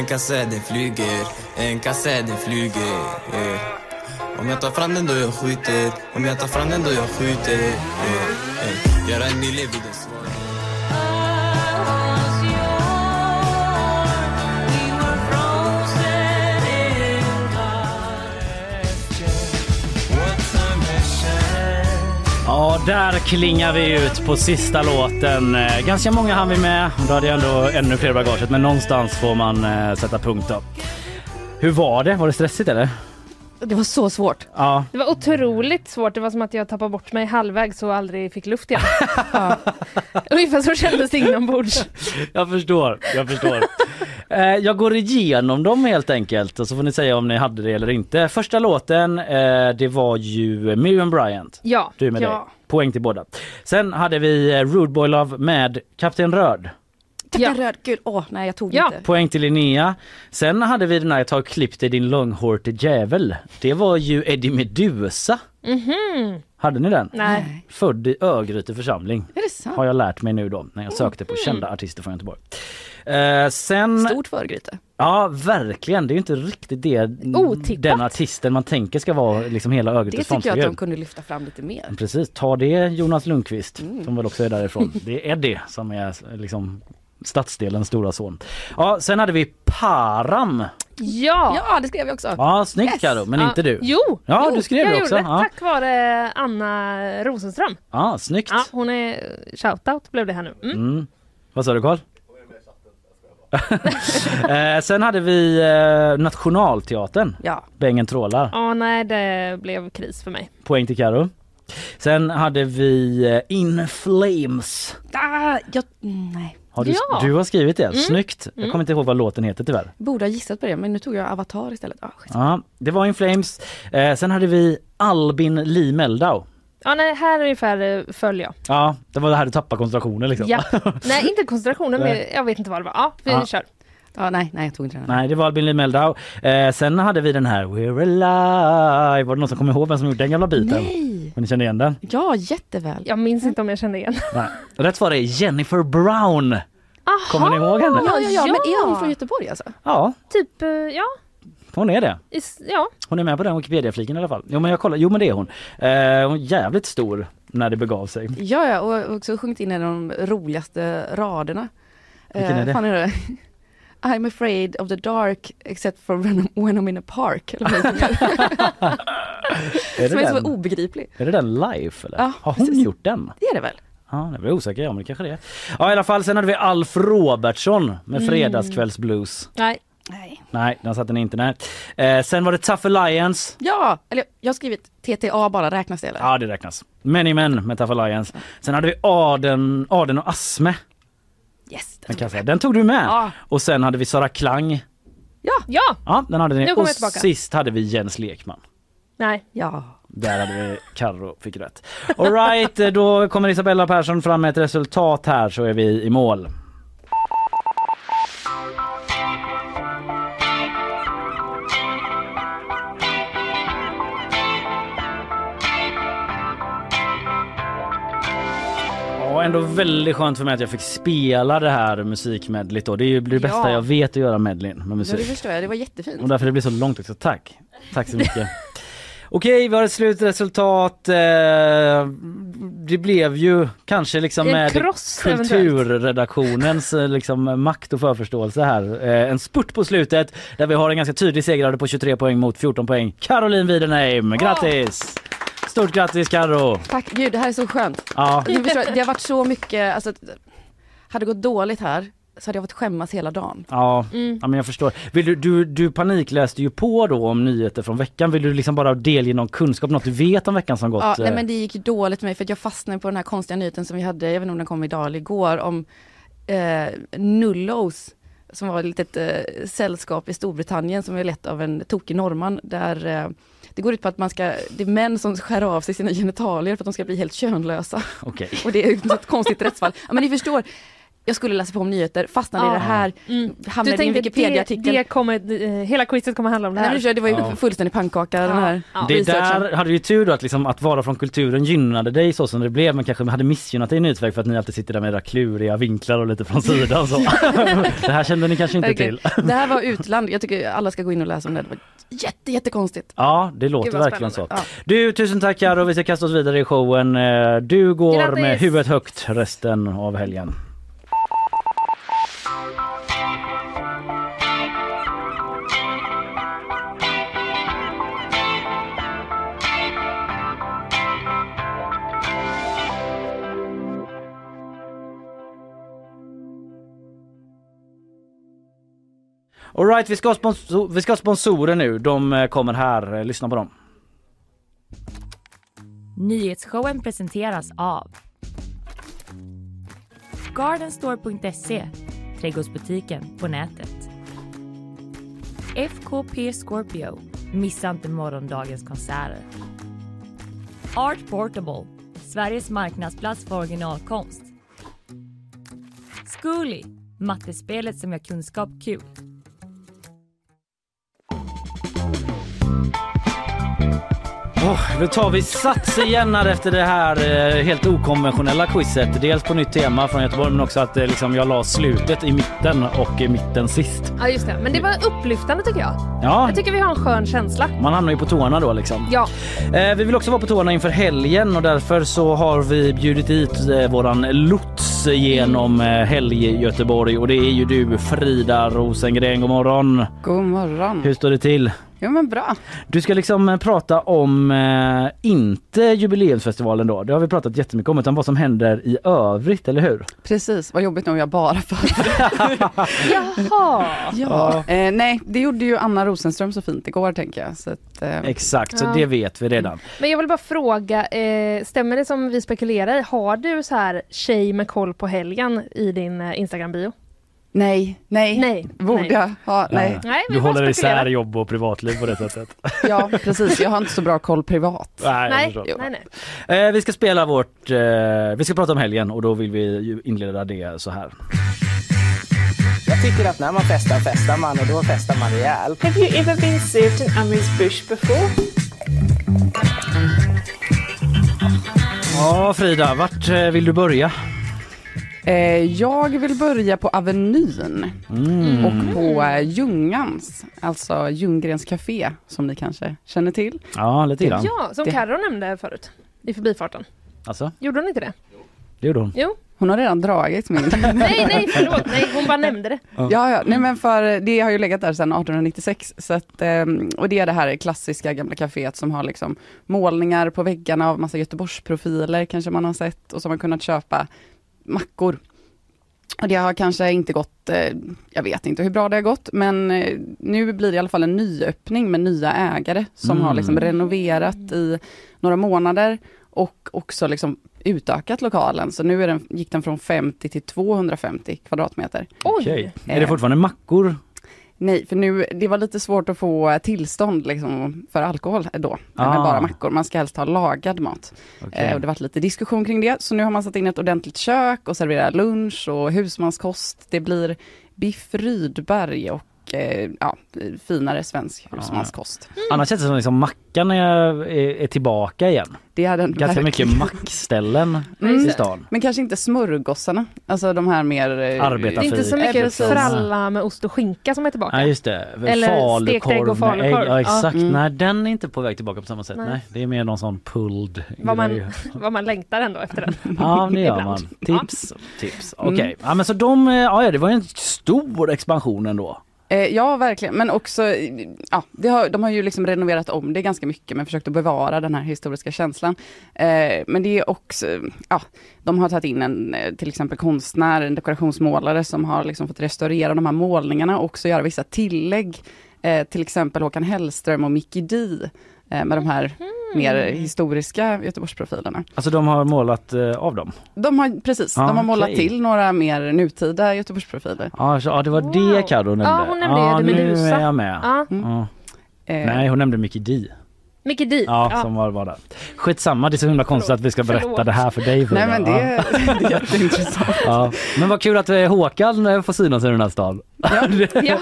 En kasse den flyger, en kasse den flyger yeah. Om jag tar fram den då jag skjuter, om jag tar fram den då jag skjuter yeah. yeah. Göra en ny vid i svar Ja där klingar vi ut på sista låten. Eh, Ganska många hann vi med. Då hade jag ändå ännu fler bagaget, men någonstans får man eh, sätta punkt då. Hur var det? Var det stressigt eller? Det var så svårt. Ja. Det var otroligt svårt. Det var som att jag tappade bort mig halvvägs och aldrig fick luft igen. ja. Ungefär så kändes det inombords. Jag förstår, jag förstår. Eh, jag går igenom dem helt enkelt och så får ni säga om ni hade det eller inte. Första låten, eh, det var ju Miriam Bryant. Ja. Du med ja. dig. Poäng till båda. Sen hade vi eh, Rude Boy Love med Kapten Röd. Kapten Röd, gud, åh nej jag tog Ja. inte. Poäng till Linnea. Sen hade vi den här Jag tar klipp dig din långhårte djävul. Det var ju Eddie Meduza. Mhm. Hade ni den? Nej. Född i Örgryte församling. Är det sant? Har jag lärt mig nu då när jag sökte på kända artister från Göteborg. Eh, sen... Stort för Örgryte. Ja verkligen, det är ju inte riktigt det Otippat. den artisten man tänker ska vara liksom hela Det Örgrytes tycker jag att de kunde lyfta fram lite mer. Precis, ta det Jonas Lundqvist Mm. som väl också är därifrån. Det är Eddie som är liksom stadsdelens stora son. Ja, sen hade vi Param. Ja. Ja, det skrev jag också. Ja, snyggt Yes. Karo, men Ja. inte du. Jo, Ja, jo, du skrev jag det också. Gjorde. Ja. Tack vare Anna Rosenström. Ja, snyggt. Ja, hon är shoutout blev det här nu. Mm. Mm. Vad sa du Karl? eh, sen hade vi eh, Nationalteatern. Ja. Bängen trålar. Ja, nej, det blev kris för mig. Poäng till Karo. Sen hade vi eh, In Flames. Ah, jag, nej. Har du, Ja. du har skrivit det, Mm. snyggt. Jag Mm. kommer inte ihåg vad låten heter tyvärr. Borde ha gissat på det men nu tog jag Avatar istället. Ah. Ja, det var In Flames. Eh, sen hade vi Albin Lee Meldau. Ja, nej, här ungefär eh, föll jag. Ja, det var det här du tappade koncentrationen liksom. Ja. Nej, inte koncentrationen, men jag vet inte vad det var. Ja, vi Ja. kör. Ja, nej, nej jag tog inte den. Nej, det var Albin Lee Meldau. Eh, sen hade vi den här We're Alive. Var det någon som kommer ihåg vem som gjorde den gamla biten? Nej! Men ni känner igen den? Ja, jätteväl. Jag minns inte om jag kände igen. Nej. Rätt svar är Jennifer Brown. Kommer ni ihåg henne? Ja, ja, ja, men är hon från Göteborg alltså? Ja, Typ, eh, ja. Hon är det. Is, ja. Hon är med på den Wikipedia-fliken i alla fall. Jo men jag kollar, jo men det är hon. Eh, hon är jävligt stor när det begav sig. Ja, ja, och också sjungit in en av de roligaste raderna. Vilken är det? fan är det? I'm afraid of the dark except for when I'm, when I'm in a park. Eller det är. Är Som är så den? obegriplig. Är det den live eller? Ja, Har hon precis. gjort den? Det är det väl? Ja, det jag osäker om, det kanske det är. Ja i alla fall, sen hade vi Alf Robertsson med Mm. Fredagskvällsblues. Nej. Nej. Nej, den satte ni inte nej. Eh, sen var det Tough Alliance. Ja, eller jag har skrivit TTA bara, räknas det eller? Ja det räknas. Many Men med Tough Alliance. Sen hade vi Aden, Aden och Asme. Yes, Den, kan jag säga. den tog du med. Ja. Och sen hade vi Sara Klang. Ja, Ja. Ja, den hade Nu ni. kommer Och jag sist hade vi Jens Lekman. Nej. ja. Där hade vi Karro fick rätt. Alright, då kommer Isabella Persson fram med ett resultat här så är vi i mål. Ja, ändå väldigt skönt för mig att jag fick spela det här musikmedlet då. Det är ju det bästa Ja. jag vet att göra medlin med ja, det musik. förstår jag. Det var jättefint. Och därför det blir så långt också. Tack. Tack så mycket. Okej, vi har ett slutresultat. Eh, Det blev ju kanske liksom med kross, kulturredaktionens eh, liksom makt och förförståelse här. Eh, En spurt på slutet där vi har en ganska tydlig segrare på 23 poäng mot 14 poäng. Caroline Widenheim, grattis! Stort grattis Karo! Tack, gud det här är så skönt. Ja. Du förstår, det har varit så mycket, alltså, hade det gått dåligt här så hade jag fått skämmas hela dagen. Ja, Mm. ja men jag förstår. Vill du, du, du panikläste ju på då om nyheter från veckan. Vill du liksom bara delge någon kunskap, något du vet om veckan som gått? Ja, nej eh? men det gick dåligt för mig för jag fastnade på den här konstiga nyheten som vi hade, jag vet inte om den kom idag eller igår, om eh, Nullos som var ett litet eh, sällskap i Storbritannien som är lett av en tokig norrman där eh, det går ut på att man ska, det är män som skär av sig sina genitalier för att de ska bli helt könlösa. Okej. Och det är ett konstigt rättsfall. Ja, men ni förstår, jag skulle läsa på om nyheter, fastnade i Ja. det här, Mm. hamnade Du i en tänkte det, Wikipedia-artikel. det kommer, eh, hela quizet kommer handla om det Nej, här. förstår, det var ju Ja. fullständig pannkaka den här Ja. Det där hade du tur då att, liksom, att vara från kulturen gynnade dig så som det blev men kanske hade missgynnat dig i nyhetsväg för att ni alltid sitter där med era kluriga vinklar och lite från sidan så. det här kände ni kanske inte Verkligen. till. Det här var utland, jag tycker alla ska gå in och läsa om det. Det var jätte, jättekonstigt. Ja det låter verkligen så. Du tusen tack Karo, vi ska kasta oss vidare i showen. Eh, Du går Grattis! med huvudet högt resten av helgen. Alright, vi ska, ha sponsor, vi ska ha sponsorer nu. De eh, kommer här. Eh, lyssna på dem. Nyhetsshowen presenteras av Gardenstore.se Trädgårdsbutiken på nätet. FKP Scorpio. Missa inte morgondagens konserter. Art Portable. Sveriges marknadsplats för originalkonst. Zcooly. Mattespelet som gör kunskap kul. Oh, då tar vi sats igen efter det här eh, helt okonventionella quizet. Dels på nytt tema från Göteborg men också att eh, liksom, jag la slutet i mitten och i mitten sist. Ja just det, men det var upplyftande tycker jag. Ja. Jag tycker vi har en skön känsla. Man hamnar ju på tårna då liksom. Ja. Eh, vi vill också vara på tårna inför helgen och därför så har vi bjudit hit eh, våran lots genom eh, helg Göteborg och det är ju du Frida Rosengren. God morgon! God morgon! Hur står det till? Jo men bra. Du ska liksom eh, prata om, eh, inte jubileumsfestivalen då, det har vi pratat jättemycket om, utan vad som händer i övrigt, eller hur? Precis, vad jobbigt om jag bara förbereder. Jaha! ja. Eh, nej, det gjorde ju Anna Rosenström så fint igår tänker jag. Så att, eh, Exakt, så Ja. det vet vi redan. Men jag vill bara fråga, eh, stämmer det som vi spekulerar i? Har du så här tjej med koll på helgen i din eh, Instagram-bio? Nej, nej, nej. borde nej. jag ha? Nej. Nej, Du håller isär jobb och privatliv på det sättet. Ja precis, jag har inte så bra koll privat. Nej, Nej, nej, nej. Eh, vi ska spela vårt, eh, vi ska prata om helgen och då vill vi inleda det så här. Jag tycker att när man festar festar man och då festar man rejält. Have you ever been served an amuse bush before? Ja Frida, vart eh, vill du börja? Eh, jag vill börja på Avenyn Mm. och på eh, Ljungans, alltså Ljunggrens café som ni kanske känner till. Ja, lite grann. Ja, som Carro nämnde förut i förbifarten. Alltså, Gjorde hon inte det? det gjorde hon. Jo. Hon har redan dragit min. Nej, nej, förlåt. Nej, hon bara nämnde det. Ja, ja, nej men för det har ju legat där sedan 1896 så att, ehm, och det är det här klassiska gamla kaféet som har liksom målningar på väggarna av massa Göteborgsprofiler kanske man har sett och har man kunnat köpa mackor. Och det har kanske inte gått, eh, jag vet inte hur bra det har gått, men eh, nu blir det i alla fall en nyöppning med nya ägare som Mm. har liksom renoverat i några månader och också liksom utökat lokalen. Så nu är den, gick den från 50 till 250 kvadratmeter. Okej. Är det fortfarande mackor? Nej, för nu, det var lite svårt att få tillstånd liksom, för alkohol då, med Ah. bara mackor. Man ska helst ha lagad mat. Okej. Eh, och det varit lite diskussion kring det, så nu har man satt in ett ordentligt kök och serverar lunch och husmanskost. Det blir biff Rydberg och eh, ja, finare svensk husmanskost. Annars känns det som liksom mackan är, är, är tillbaka igen. Det är den Ganska verkligen. mycket mackställen Mm. i stan. Men kanske inte smörgåsarna, alltså de här mer... eh, Det är inte så mycket fralla med ost och skinka som är tillbaka. Nej just det. Eller stekt ägg och Falukorv falukorv. Ja exakt. Ja. Mm. Nej den är inte på väg tillbaka på samma sätt. Nej. Nej. det är mer någon sån pulled Vad man, vad man längtar ändå efter den. Ja det gör man. Tips. Tips. Okej. Mm. Ja men så de, eh, ja ja, det var ju en stor expansion ändå. Eh, ja, verkligen. Men också, eh, ja, det har, de har ju liksom renoverat om det ganska mycket, men försökt att bevara den här historiska känslan. Eh, men det är också, ja, de har tagit in en, eh, till exempel konstnär, en dekorationsmålare som har liksom fått restaurera de här målningarna och också göra vissa tillägg. Eh, till exempel Håkan Hellström och Mickey D. Eh, med de här mm mer historiska Göteborgsprofilerna. Alltså de har målat eh, av dem. De har, precis, Ah, de har målat okej. till några mer nutida Göteborgsprofiler. Ja, så, ja det var det Carro nämnde. Ja, hon nämnde ja, det, nu Medusa. är jag med. Ja. Ja. Eh, Nej hon nämnde Mickey D. Micke D. Ja, som var, var där. Skitsamma, det är så himla konstigt att vi ska berätta Förlåt. det här för dig. Frida. Nej men det, Ja. det är jätteintressant. Ja. Men vad kul att eh, Håkan eh, får synas i den här stan. Ja.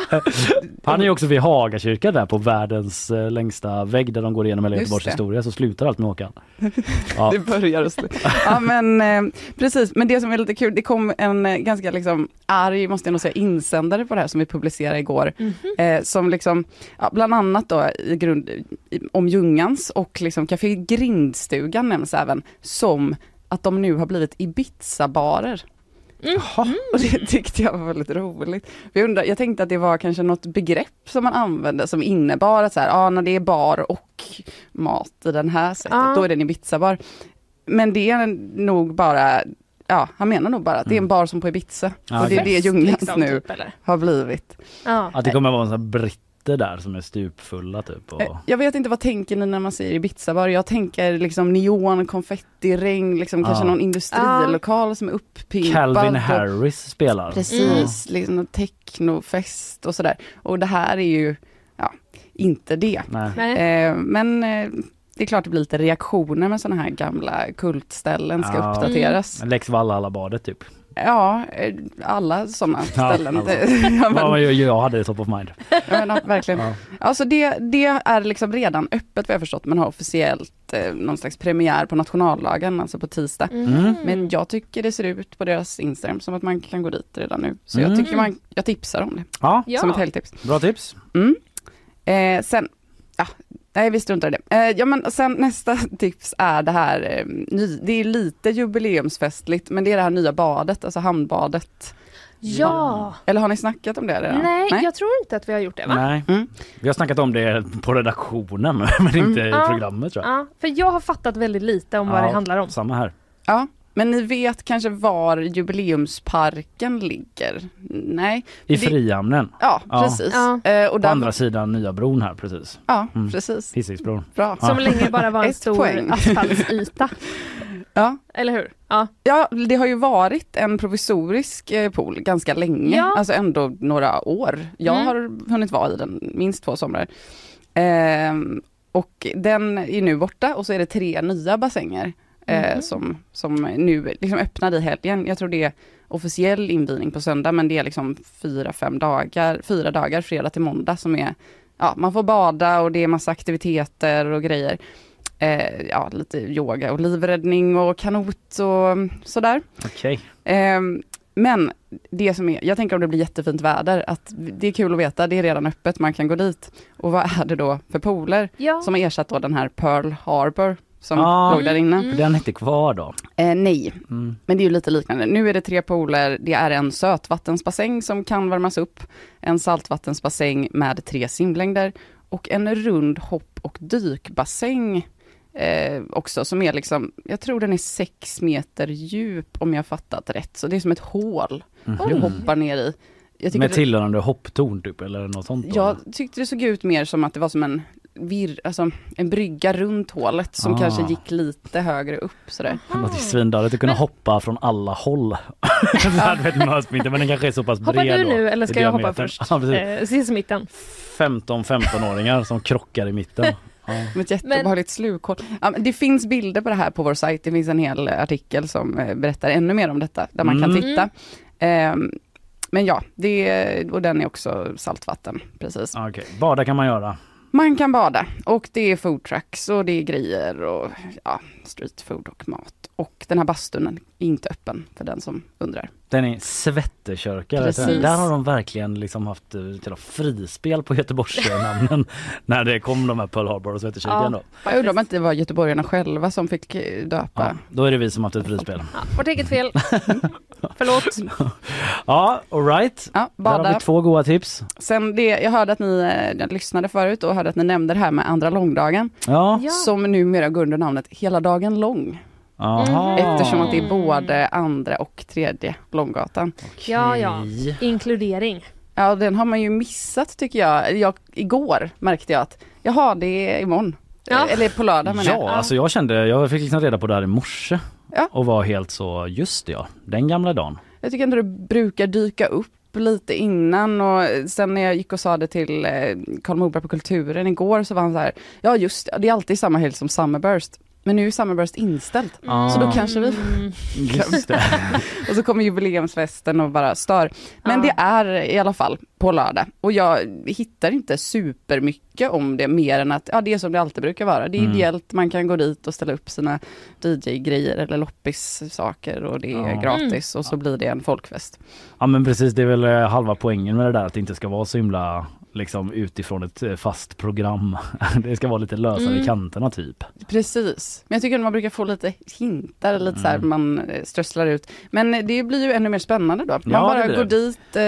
Han är ju också vid Hagakyrkan där på världens eh, längsta vägg där de går igenom hela Göteborgs historia så slutar allt med Håkan. Ja. Det börjar och slutar. Ja men eh, precis, men det som är lite kul, det kom en eh, ganska liksom arg, måste jag nog säga, insändare på det här som vi publicerade igår. Eh, som liksom, ja, bland annat då i grund, i, om Ljungans och liksom Café Grindstugan nämns även som att de nu har blivit Ibiza-barer. Och det tyckte jag var väldigt roligt. Jag, undrar, jag tänkte att det var kanske något begrepp som man använde som innebar att så här, ah, när det är bar och mat i den här sättet, Ja. då är det en Ibiza-bar. Men det är nog bara ja, han menar nog bara att det är en bar som på Ibiza. Ja, och det är det Ljunghans liksom, nu typ, har blivit. Ja. Att det kommer vara en sån här britter där som är stupfulla typ. Och... Eh, Jag vet inte vad tänker ni när man säger Ibiza-bar? Jag tänker liksom neon, konfettiregn, liksom kanske Ja. någon industrilokal som är uppimpad. Calvin och- Harris spelar. Precis, liksom och technofest och sådär. Och det här är ju, ja, inte det. Nej. Eh, men eh, det är klart det blir lite reaktioner med sådana här gamla kultställen ska Ja. uppdateras. Lex Valhalla-badet typ. Ja, eh, alla sådana ställen. alltså. Ja, men- Ja, jag, jag hade det top of mind. Ja, men, ja, verkligen. Ja. Alltså det, det är liksom redan öppet vad jag förstått. Man har officiellt eh, någon slags premiär på nationaldagen, alltså på tisdag. Mm. Men jag tycker det ser ut på deras Instagram som att man kan gå dit redan nu. Så Mm. jag tycker man, jag tipsar om det. Ja, Som ett helgtips. bra tips. Mm. Eh, sen, ja, nej vi struntar i det. Eh, ja men sen nästa tips är det här, eh, ny, det är lite jubileumsfestligt men det är det här nya badet, alltså hamnbadet. Ja. Eller har ni snackat om det redan? Nej, jag tror inte att vi har gjort det va? Nej. Mm. Vi har snackat om det på redaktionen men inte i Ja. programmet tror jag. Ja, för jag har fattat väldigt lite om vad Ja, det handlar om. Samma här. Ja, men ni vet kanske var jubileumsparken ligger? Nej? I Det- Frihamnen. Ja, precis. Ja. Eh, och På där, andra sidan nya bron här precis. Ja, Mm. precis. Hisingsbron. Bra. Ja. Som länge bara var en stor poäng. asfaltsyta. Ja. Eller hur? Ja. Ja, det har ju varit en provisorisk eh, pool ganska länge, Ja. alltså ändå några år. Jag Mm. har hunnit vara i den minst två somrar. Ehm, och den är nu borta och så är det tre nya bassänger eh, Mhm. som, som nu liksom öppnade i helgen. Jag tror det är officiell invigning på söndag men det är liksom fyra, fem dagar, fyra dagar fredag till måndag som är, ja man får bada och det är massa aktiviteter och grejer. Eh, ja, lite yoga och livräddning och kanot och sådär. Okej. Ehm, men det som är, jag tänker om det blir jättefint väder, att det är kul att veta, det är redan öppet, man kan gå dit. Och vad är det då för pooler Ja. som har ersatt då den här Pearl Harbor som Ah. låg där inne? För Den är inte kvar då. Eh, nej, Mm. men det är ju lite liknande. Nu är det tre pooler, det är en sötvattensbassäng som kan värmas upp, en saltvattensbassäng med tre simlängder och en rund hopp och dykbassäng eh, också som är liksom, jag tror den är sex meter djup om jag fattat rätt. Så det är som ett hål du Mhm. hoppar ner i. Med det- tillhörande hopptorn typ eller något sånt? då? jag tyckte det såg ut mer som att det var som en vir, alltså en brygga runt hålet som Ah. kanske gick lite högre upp sådär. Det låter svindåligt att kunna hoppa från alla håll. Mösminter, men den kanske är så pass bred Hoppar du då, nu eller ska jag hoppa först? Ja, precis. Eh, i mitten. 15-15-åringar som krockar i mitten. Ja. Med ett jätteobehagligt slukhål. Ja, men det finns bilder på det här på vår sajt. Det finns en hel eh, artikel som eh, berättar ännu mer om detta, där man kan Mm. titta. Ehm, men ja, det, och den är också saltvatten, precis. Okej, Bada kan man göra. Man kan bada och det är foodtrucks och det är grejer och ja, street food och mat. Och den här bastun är inte öppen för den som undrar. Den är svettekörka. Där har de verkligen liksom haft eh, till och frispel på Göteborgsnamnen när det kom de här Pearl Harbor och svettekyrkan då. Jag undrar om inte det var göteborgarna själva som fick eh, döpa. Ja, då är det vi som haft ett frispel. Vårt eget fel. Förlåt. Ja, alright. Ja, Där har vi två goda tips. Sen det, jag hörde att ni eh, jag lyssnade förut och hörde att ni nämnde det här med andra långdagen. Ja. Som numera går under namnet Hela dagen lång. Aha. Eftersom att det är både andra och tredje Långgatan. Ja, ja. Inkludering. Ja, den har man ju missat tycker jag. jag igår märkte jag att, jaha det är imorgon. Ja. Eller på lördag menar jag. Ja, alltså jag kände, jag fick liksom reda på det här i morse. Ja. Och var helt så, just det ja, den gamla dagen. Jag tycker ändå det brukar dyka upp lite innan och sen när jag gick och sa det till eh, Karl Moberg på Kulturen igår så var han så här, ja just det, det är alltid samma helg som Summerburst. Men nu är Summerburst inställt. Ah. Så då kanske vi Just det. och så kommer jubileumsfesten och bara stör. Men det är i alla fall på lördag. Och jag hittar inte supermycket om det mer än att ja, det är som det alltid brukar vara. Det är Mm. ideellt, man kan gå dit och ställa upp sina DJ-grejer eller loppis-saker och det är Ja. gratis och så blir det en folkfest. Ja men precis, det är väl eh, halva poängen med det där att det inte ska vara så himla liksom utifrån ett eh, fast program. Det ska vara lite lösare i Mm. kanterna typ. Precis, men jag tycker att man brukar få lite hintar, lite så här Mm. man eh, strösslar ut. Men eh, det blir ju ännu mer spännande då. Man Ja, bara går dit, eh,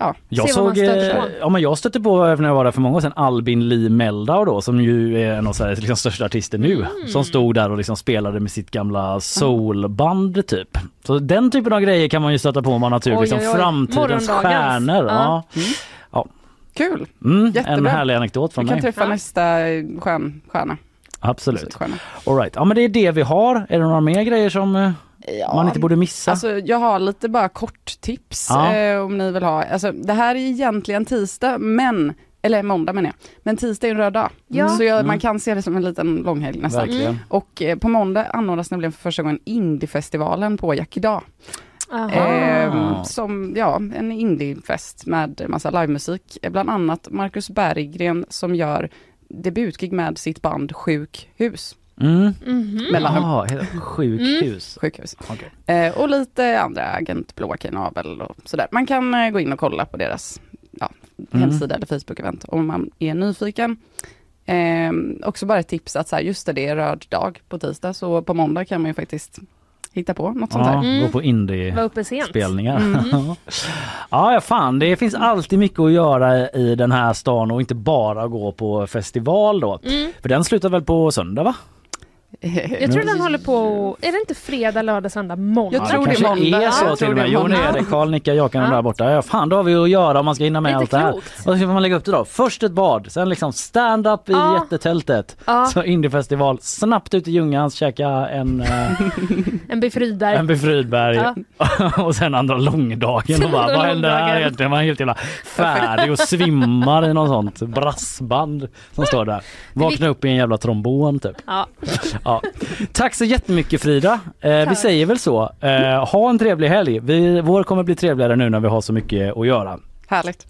ja, Jag ser vad man såg, stöter på. ja, men jag stötte på när jag var där för många år sedan Albin Lee Meldau då som ju är en av Sveriges liksom, största artister nu Mm. som stod där och liksom spelade med sitt gamla soulband typ. Så den typen av grejer kan man ju stöta på om man har tur. Liksom oj, oj. framtidens stjärnor. Ja. Ja. Ja. Kul! Mm, en Jättebra. härlig anekdot Vi från kan mig. träffa nästa eh, stjärn, stjärna. Absolut. Stjärna. All right. Ja men det är det vi har. Är det några mer grejer som eh, man inte borde missa? Alltså jag har lite bara kort tips Ja. eh, om ni vill ha. Alltså det här är egentligen tisdag men eller måndag menar jag. Men tisdag är en röd dag. Ja. Så jag, Mm. man kan se det som en liten långhelg nästan. Verkligen. Och eh, på måndag anordnas nämligen för första gången Indiefestivalen på Jack idag. Ehm, som ja, en indiefest med massa livemusik. Eh, Bland annat Marcus Berggren som gör debutgig med sitt band Sjukhus. Mm. Mhm. Mellanrum. Jaha, he- sjukhus. Sjukhus. Okej. Eh, och lite andra Agent Blåa Navel och sådär. Man kan eh, gå in och kolla på deras ja, Mm. hemsida eller Facebook-event om man är nyfiken. Eh, också bara ett tips att så här, just det, det är röd dag på tisdag så på måndag kan man ju faktiskt hitta på något sånt Ja, där. gå på Var indie uppe sent. spelningar. Mm. ja, ja, fan, det finns alltid mycket att göra i den här stan och inte bara gå på festival då. Mm. För den slutar väl på söndag va? Jag tror den håller på, är det inte fredag, lördag, söndag, måndag? Jag tror det är kanske måndag. är så Jag till tror och med. det är Jo, det är måndag. det. Karl nickar, jag kan Ja. där borta. Ja, fan, då har vi att göra om man ska hinna med allt det här. Och så får man lägga upp det då. Först ett bad, sen liksom stand-up i Ja. jättetältet. Ja. Så indiefestival, snabbt ut i Ljungans, käka en, eh, En befrydberg. en befrydberg Ja. och sen andra långdagen. Sen Och bara, vad händer här egentligen? Man är helt jävla färdig och svimmar i något sånt brassband som står där. Vakna upp i en jävla trombon typ. Ja. Ja. Tack så jättemycket Frida. Eh, vi säger väl så. Eh, ha en trevlig helg. Vi, vår kommer bli trevligare nu när vi har så mycket att göra. Härligt.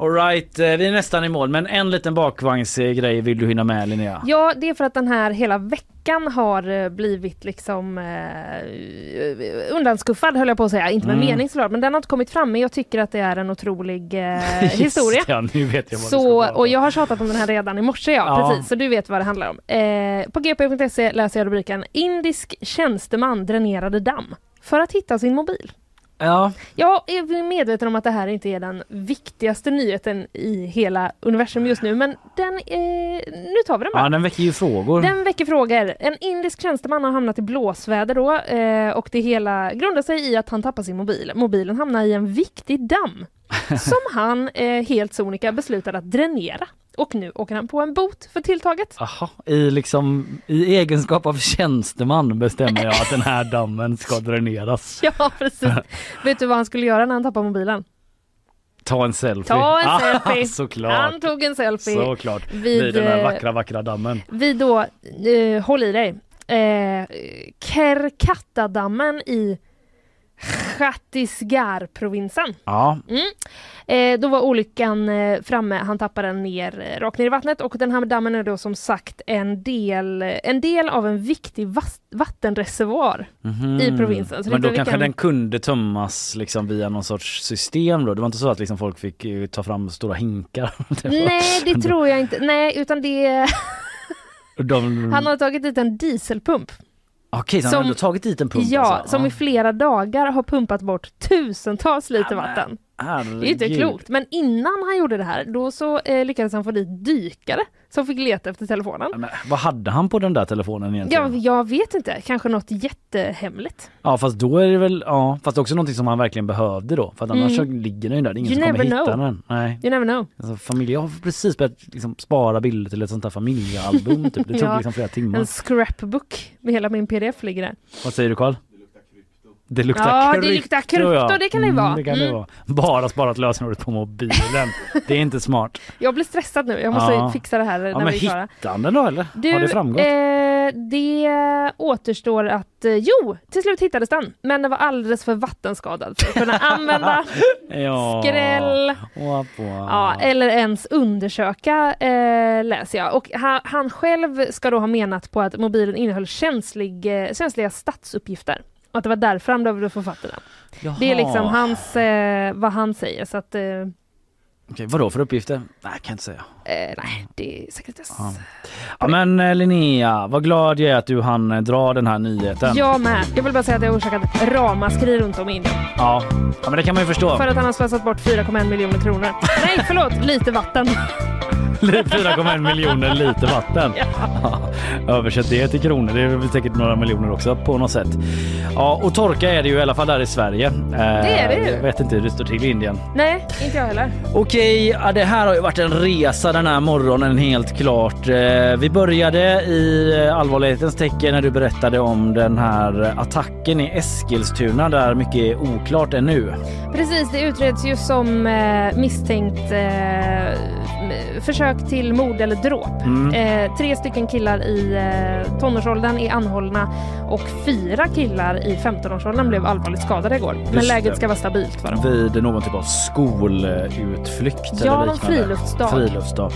Alright, eh, vi är nästan i mål men en liten bakvagnsgrej vill du hinna med Linnea? Ja, det är för att den här hela veckan har eh, blivit liksom eh, undanskuffad höll jag på att säga. Inte med Mm. mening såklart, men den har inte kommit fram. Men jag tycker att det är en otrolig eh, historia. Ja, nu vet jag vad Så, och jag har tjatat om den här redan i morse, ja, Ja. precis, så du vet vad det handlar om. Eh, på gp.se läser jag rubriken Indisk tjänsteman dränerade damm för att hitta sin mobil. Ja, Jag är medveten om att det här inte är den viktigaste nyheten i hela universum just nu, men den, eh, nu tar vi den bara. ja, den väcker ju frågor. Den väcker frågor. En indisk tjänsteman har hamnat i blåsväder då eh, och det hela grundar sig i att han tappar sin mobil. Mobilen hamnar i en viktig damm som han eh, helt sonika beslutade att dränera. Och nu åker han på en bot för tilltaget. Aha, i, liksom, I egenskap av tjänsteman bestämmer jag att den här dammen ska dräneras. Ja, precis. Vet du vad han skulle göra när han tappade mobilen? Ta en selfie. Ta en Ah, selfie. Såklart. Han tog en selfie. Såklart. vid, Vid den här eh, vackra, vackra dammen. vid då, eh, håll i dig, eh, Kerkattadammen i Chhattisgarh-provinsen. Ja, Mm. Eh, då var olyckan eh, framme, han tappade den ner, eh, rakt ner i vattnet och den här dammen är då som sagt en del, en del av en viktig vas- vattenreservoar Mhm. i provinsen. Så Men då är kanske vilken- den kunde tömmas liksom via någon sorts system då? Det var inte så att liksom folk fick eh, ta fram stora hinkar? Det var- Nej, det tror jag inte. Nej, utan det... De... Han har tagit dit en dieselpump. Okej, så han har ändå tagit dit en pump Ja, alltså. som i flera dagar har pumpat bort tusentals liter vatten. Det är inte Herregud. klokt. Men innan han gjorde det här, då så eh, lyckades han få dit dykare som fick leta efter telefonen. Men, vad hade han på den där telefonen egentligen? Ja, jag vet inte, kanske något jättehemligt. Ja fast då är det väl, ja fast också någonting som han verkligen behövde då för att annars Mm. så ligger den ju där, det är ingen You som kommer never hitta know. den. Nej. You never know. Alltså, familj, jag har precis börjat liksom, spara bilder till ett sånt här familjealbum typ. Det tog Ja, liksom flera timmar. En scrapbook med hela min pdf ligger där. Vad säger du Karl? Det luktar Ja, krypto. det luktar krypto, det kan det vara. Mm, det kan det Mm. vara. Bara sparat lösenordet på mobilen. det är inte smart. Jag blir stressad nu, jag måste Ja. fixa det här Ja, när men vi är klara. den då eller? Du, har det framgått? eh, det återstår att, eh, jo, till slut hittades den, men den var alldeles för vattenskadad för att kunna använda Ja. skräll. Wap. Ja, eller ens undersöka eh, läser jag. Och han, han själv ska då ha menat på att mobilen innehöll känslig, eh, känsliga statsuppgifter. Och att det var därför han fatt i den. Det är liksom Jaha. hans, eh, vad han säger. Så att, eh, Okej, vadå för uppgifter? Nej, jag kan inte säga. eh, nej, det är sekretess. Ja. Ja, men eh, Linnea, vad glad jag är att du hann eh, dra den här nyheten. Jag med. Jag vill bara säga att det har orsakat ramaskri runt om i Indien. Ja. ja, men det kan man ju förstå. För att han har slösat bort 4,1 miljoner kronor. Nej, förlåt, lite vatten. 4,1 miljoner liter vatten. Ja. Översätt det till kronor, det är väl säkert några miljoner också på något sätt. Ja, och torka är det ju i alla fall där i Sverige. Det är det ju. Jag vet inte hur det står till i Indien. Nej, inte jag heller. Okej, ja, det här har ju varit en resa den här morgonen helt klart. Eh, Vi började i eh, allvarlighetens tecken när du berättade om den här attacken i Eskilstuna där mycket är oklart ännu. Precis, det utreds ju som eh, misstänkt eh, försök till mord eller dråp. Mm. Eh, tre stycken killar i eh, tonårsåldern är anhållna och fyra killar i 15-årsåldern blev allvarligt skadade igår. Men Just läget ska vara stabilt för dem. Vid någon typ av skolutflykt Ja, eller liknande. friluftsdag. friluftsdag.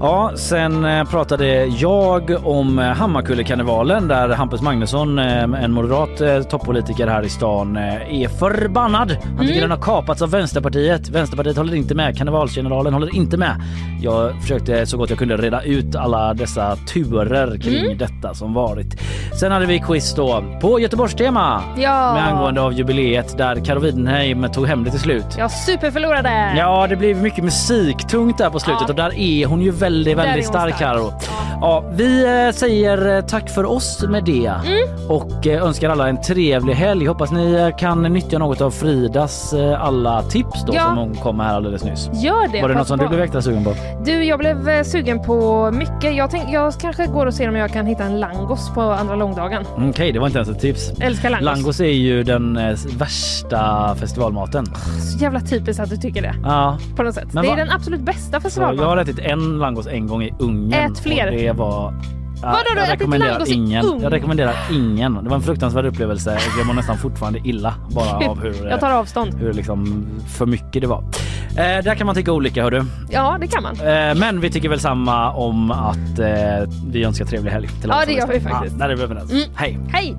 Ja, sen eh, pratade jag om eh, Hammarkullekarnevalen där Hampus Magnusson, eh, en moderat toppolitiker här i stan, är förbannad. Han tycker Mm. den har kapats av Vänsterpartiet. Vänsterpartiet håller inte med. Karnevalsgeneralen håller inte med. Jag försökte så gott jag kunde reda ut alla dessa turer kring Mm. detta som varit. Sen hade vi quiz då på Göteborgstema Ja. med angående av jubileet där Karo Widenheim tog hem det till slut. Jag superförlorade! Ja, det blev mycket musiktungt där på slutet Ja. och där är hon ju väldigt, väldigt stark stark. Karo. Ja, vi eh, säger eh, tack för oss med det Mm. och eh, önskar alla en trevlig helg. Hoppas ni kan nyttja något av Fridas alla tips då Ja. som hon kom med här alldeles nyss. Gör det! Var det något som på. du blev extra sugen på? Du, jag blev eh, sugen på mycket. Jag, tänk, jag kanske går och ser om jag kan hitta en langos på andra långdagen. Mm, Okej, det var inte ens ett tips. Älskar langos. Langos är ju den eh, värsta festivalmaten. Så jävla typiskt att du tycker det. Ja. På något sätt. Men det är vad- den absolut bästa Så festivalmaten. jag har ätit en langos en gång i Ungern. Ät fler. Det var... Vadå, du har jag rekommenderar ingen. Jag rekommenderar ingen. Det var en fruktansvärd upplevelse och jag mår nästan fortfarande illa bara av hur, Jag tar avstånd. hur liksom för mycket det var. Eh, där kan man tycka olika hördu. Ja, det kan man. Eh, men vi tycker väl samma om att eh, vi önskar trevlig helg till Ja, det gör vi faktiskt. Ja, där är vi överens. Mm. Hej! Hej!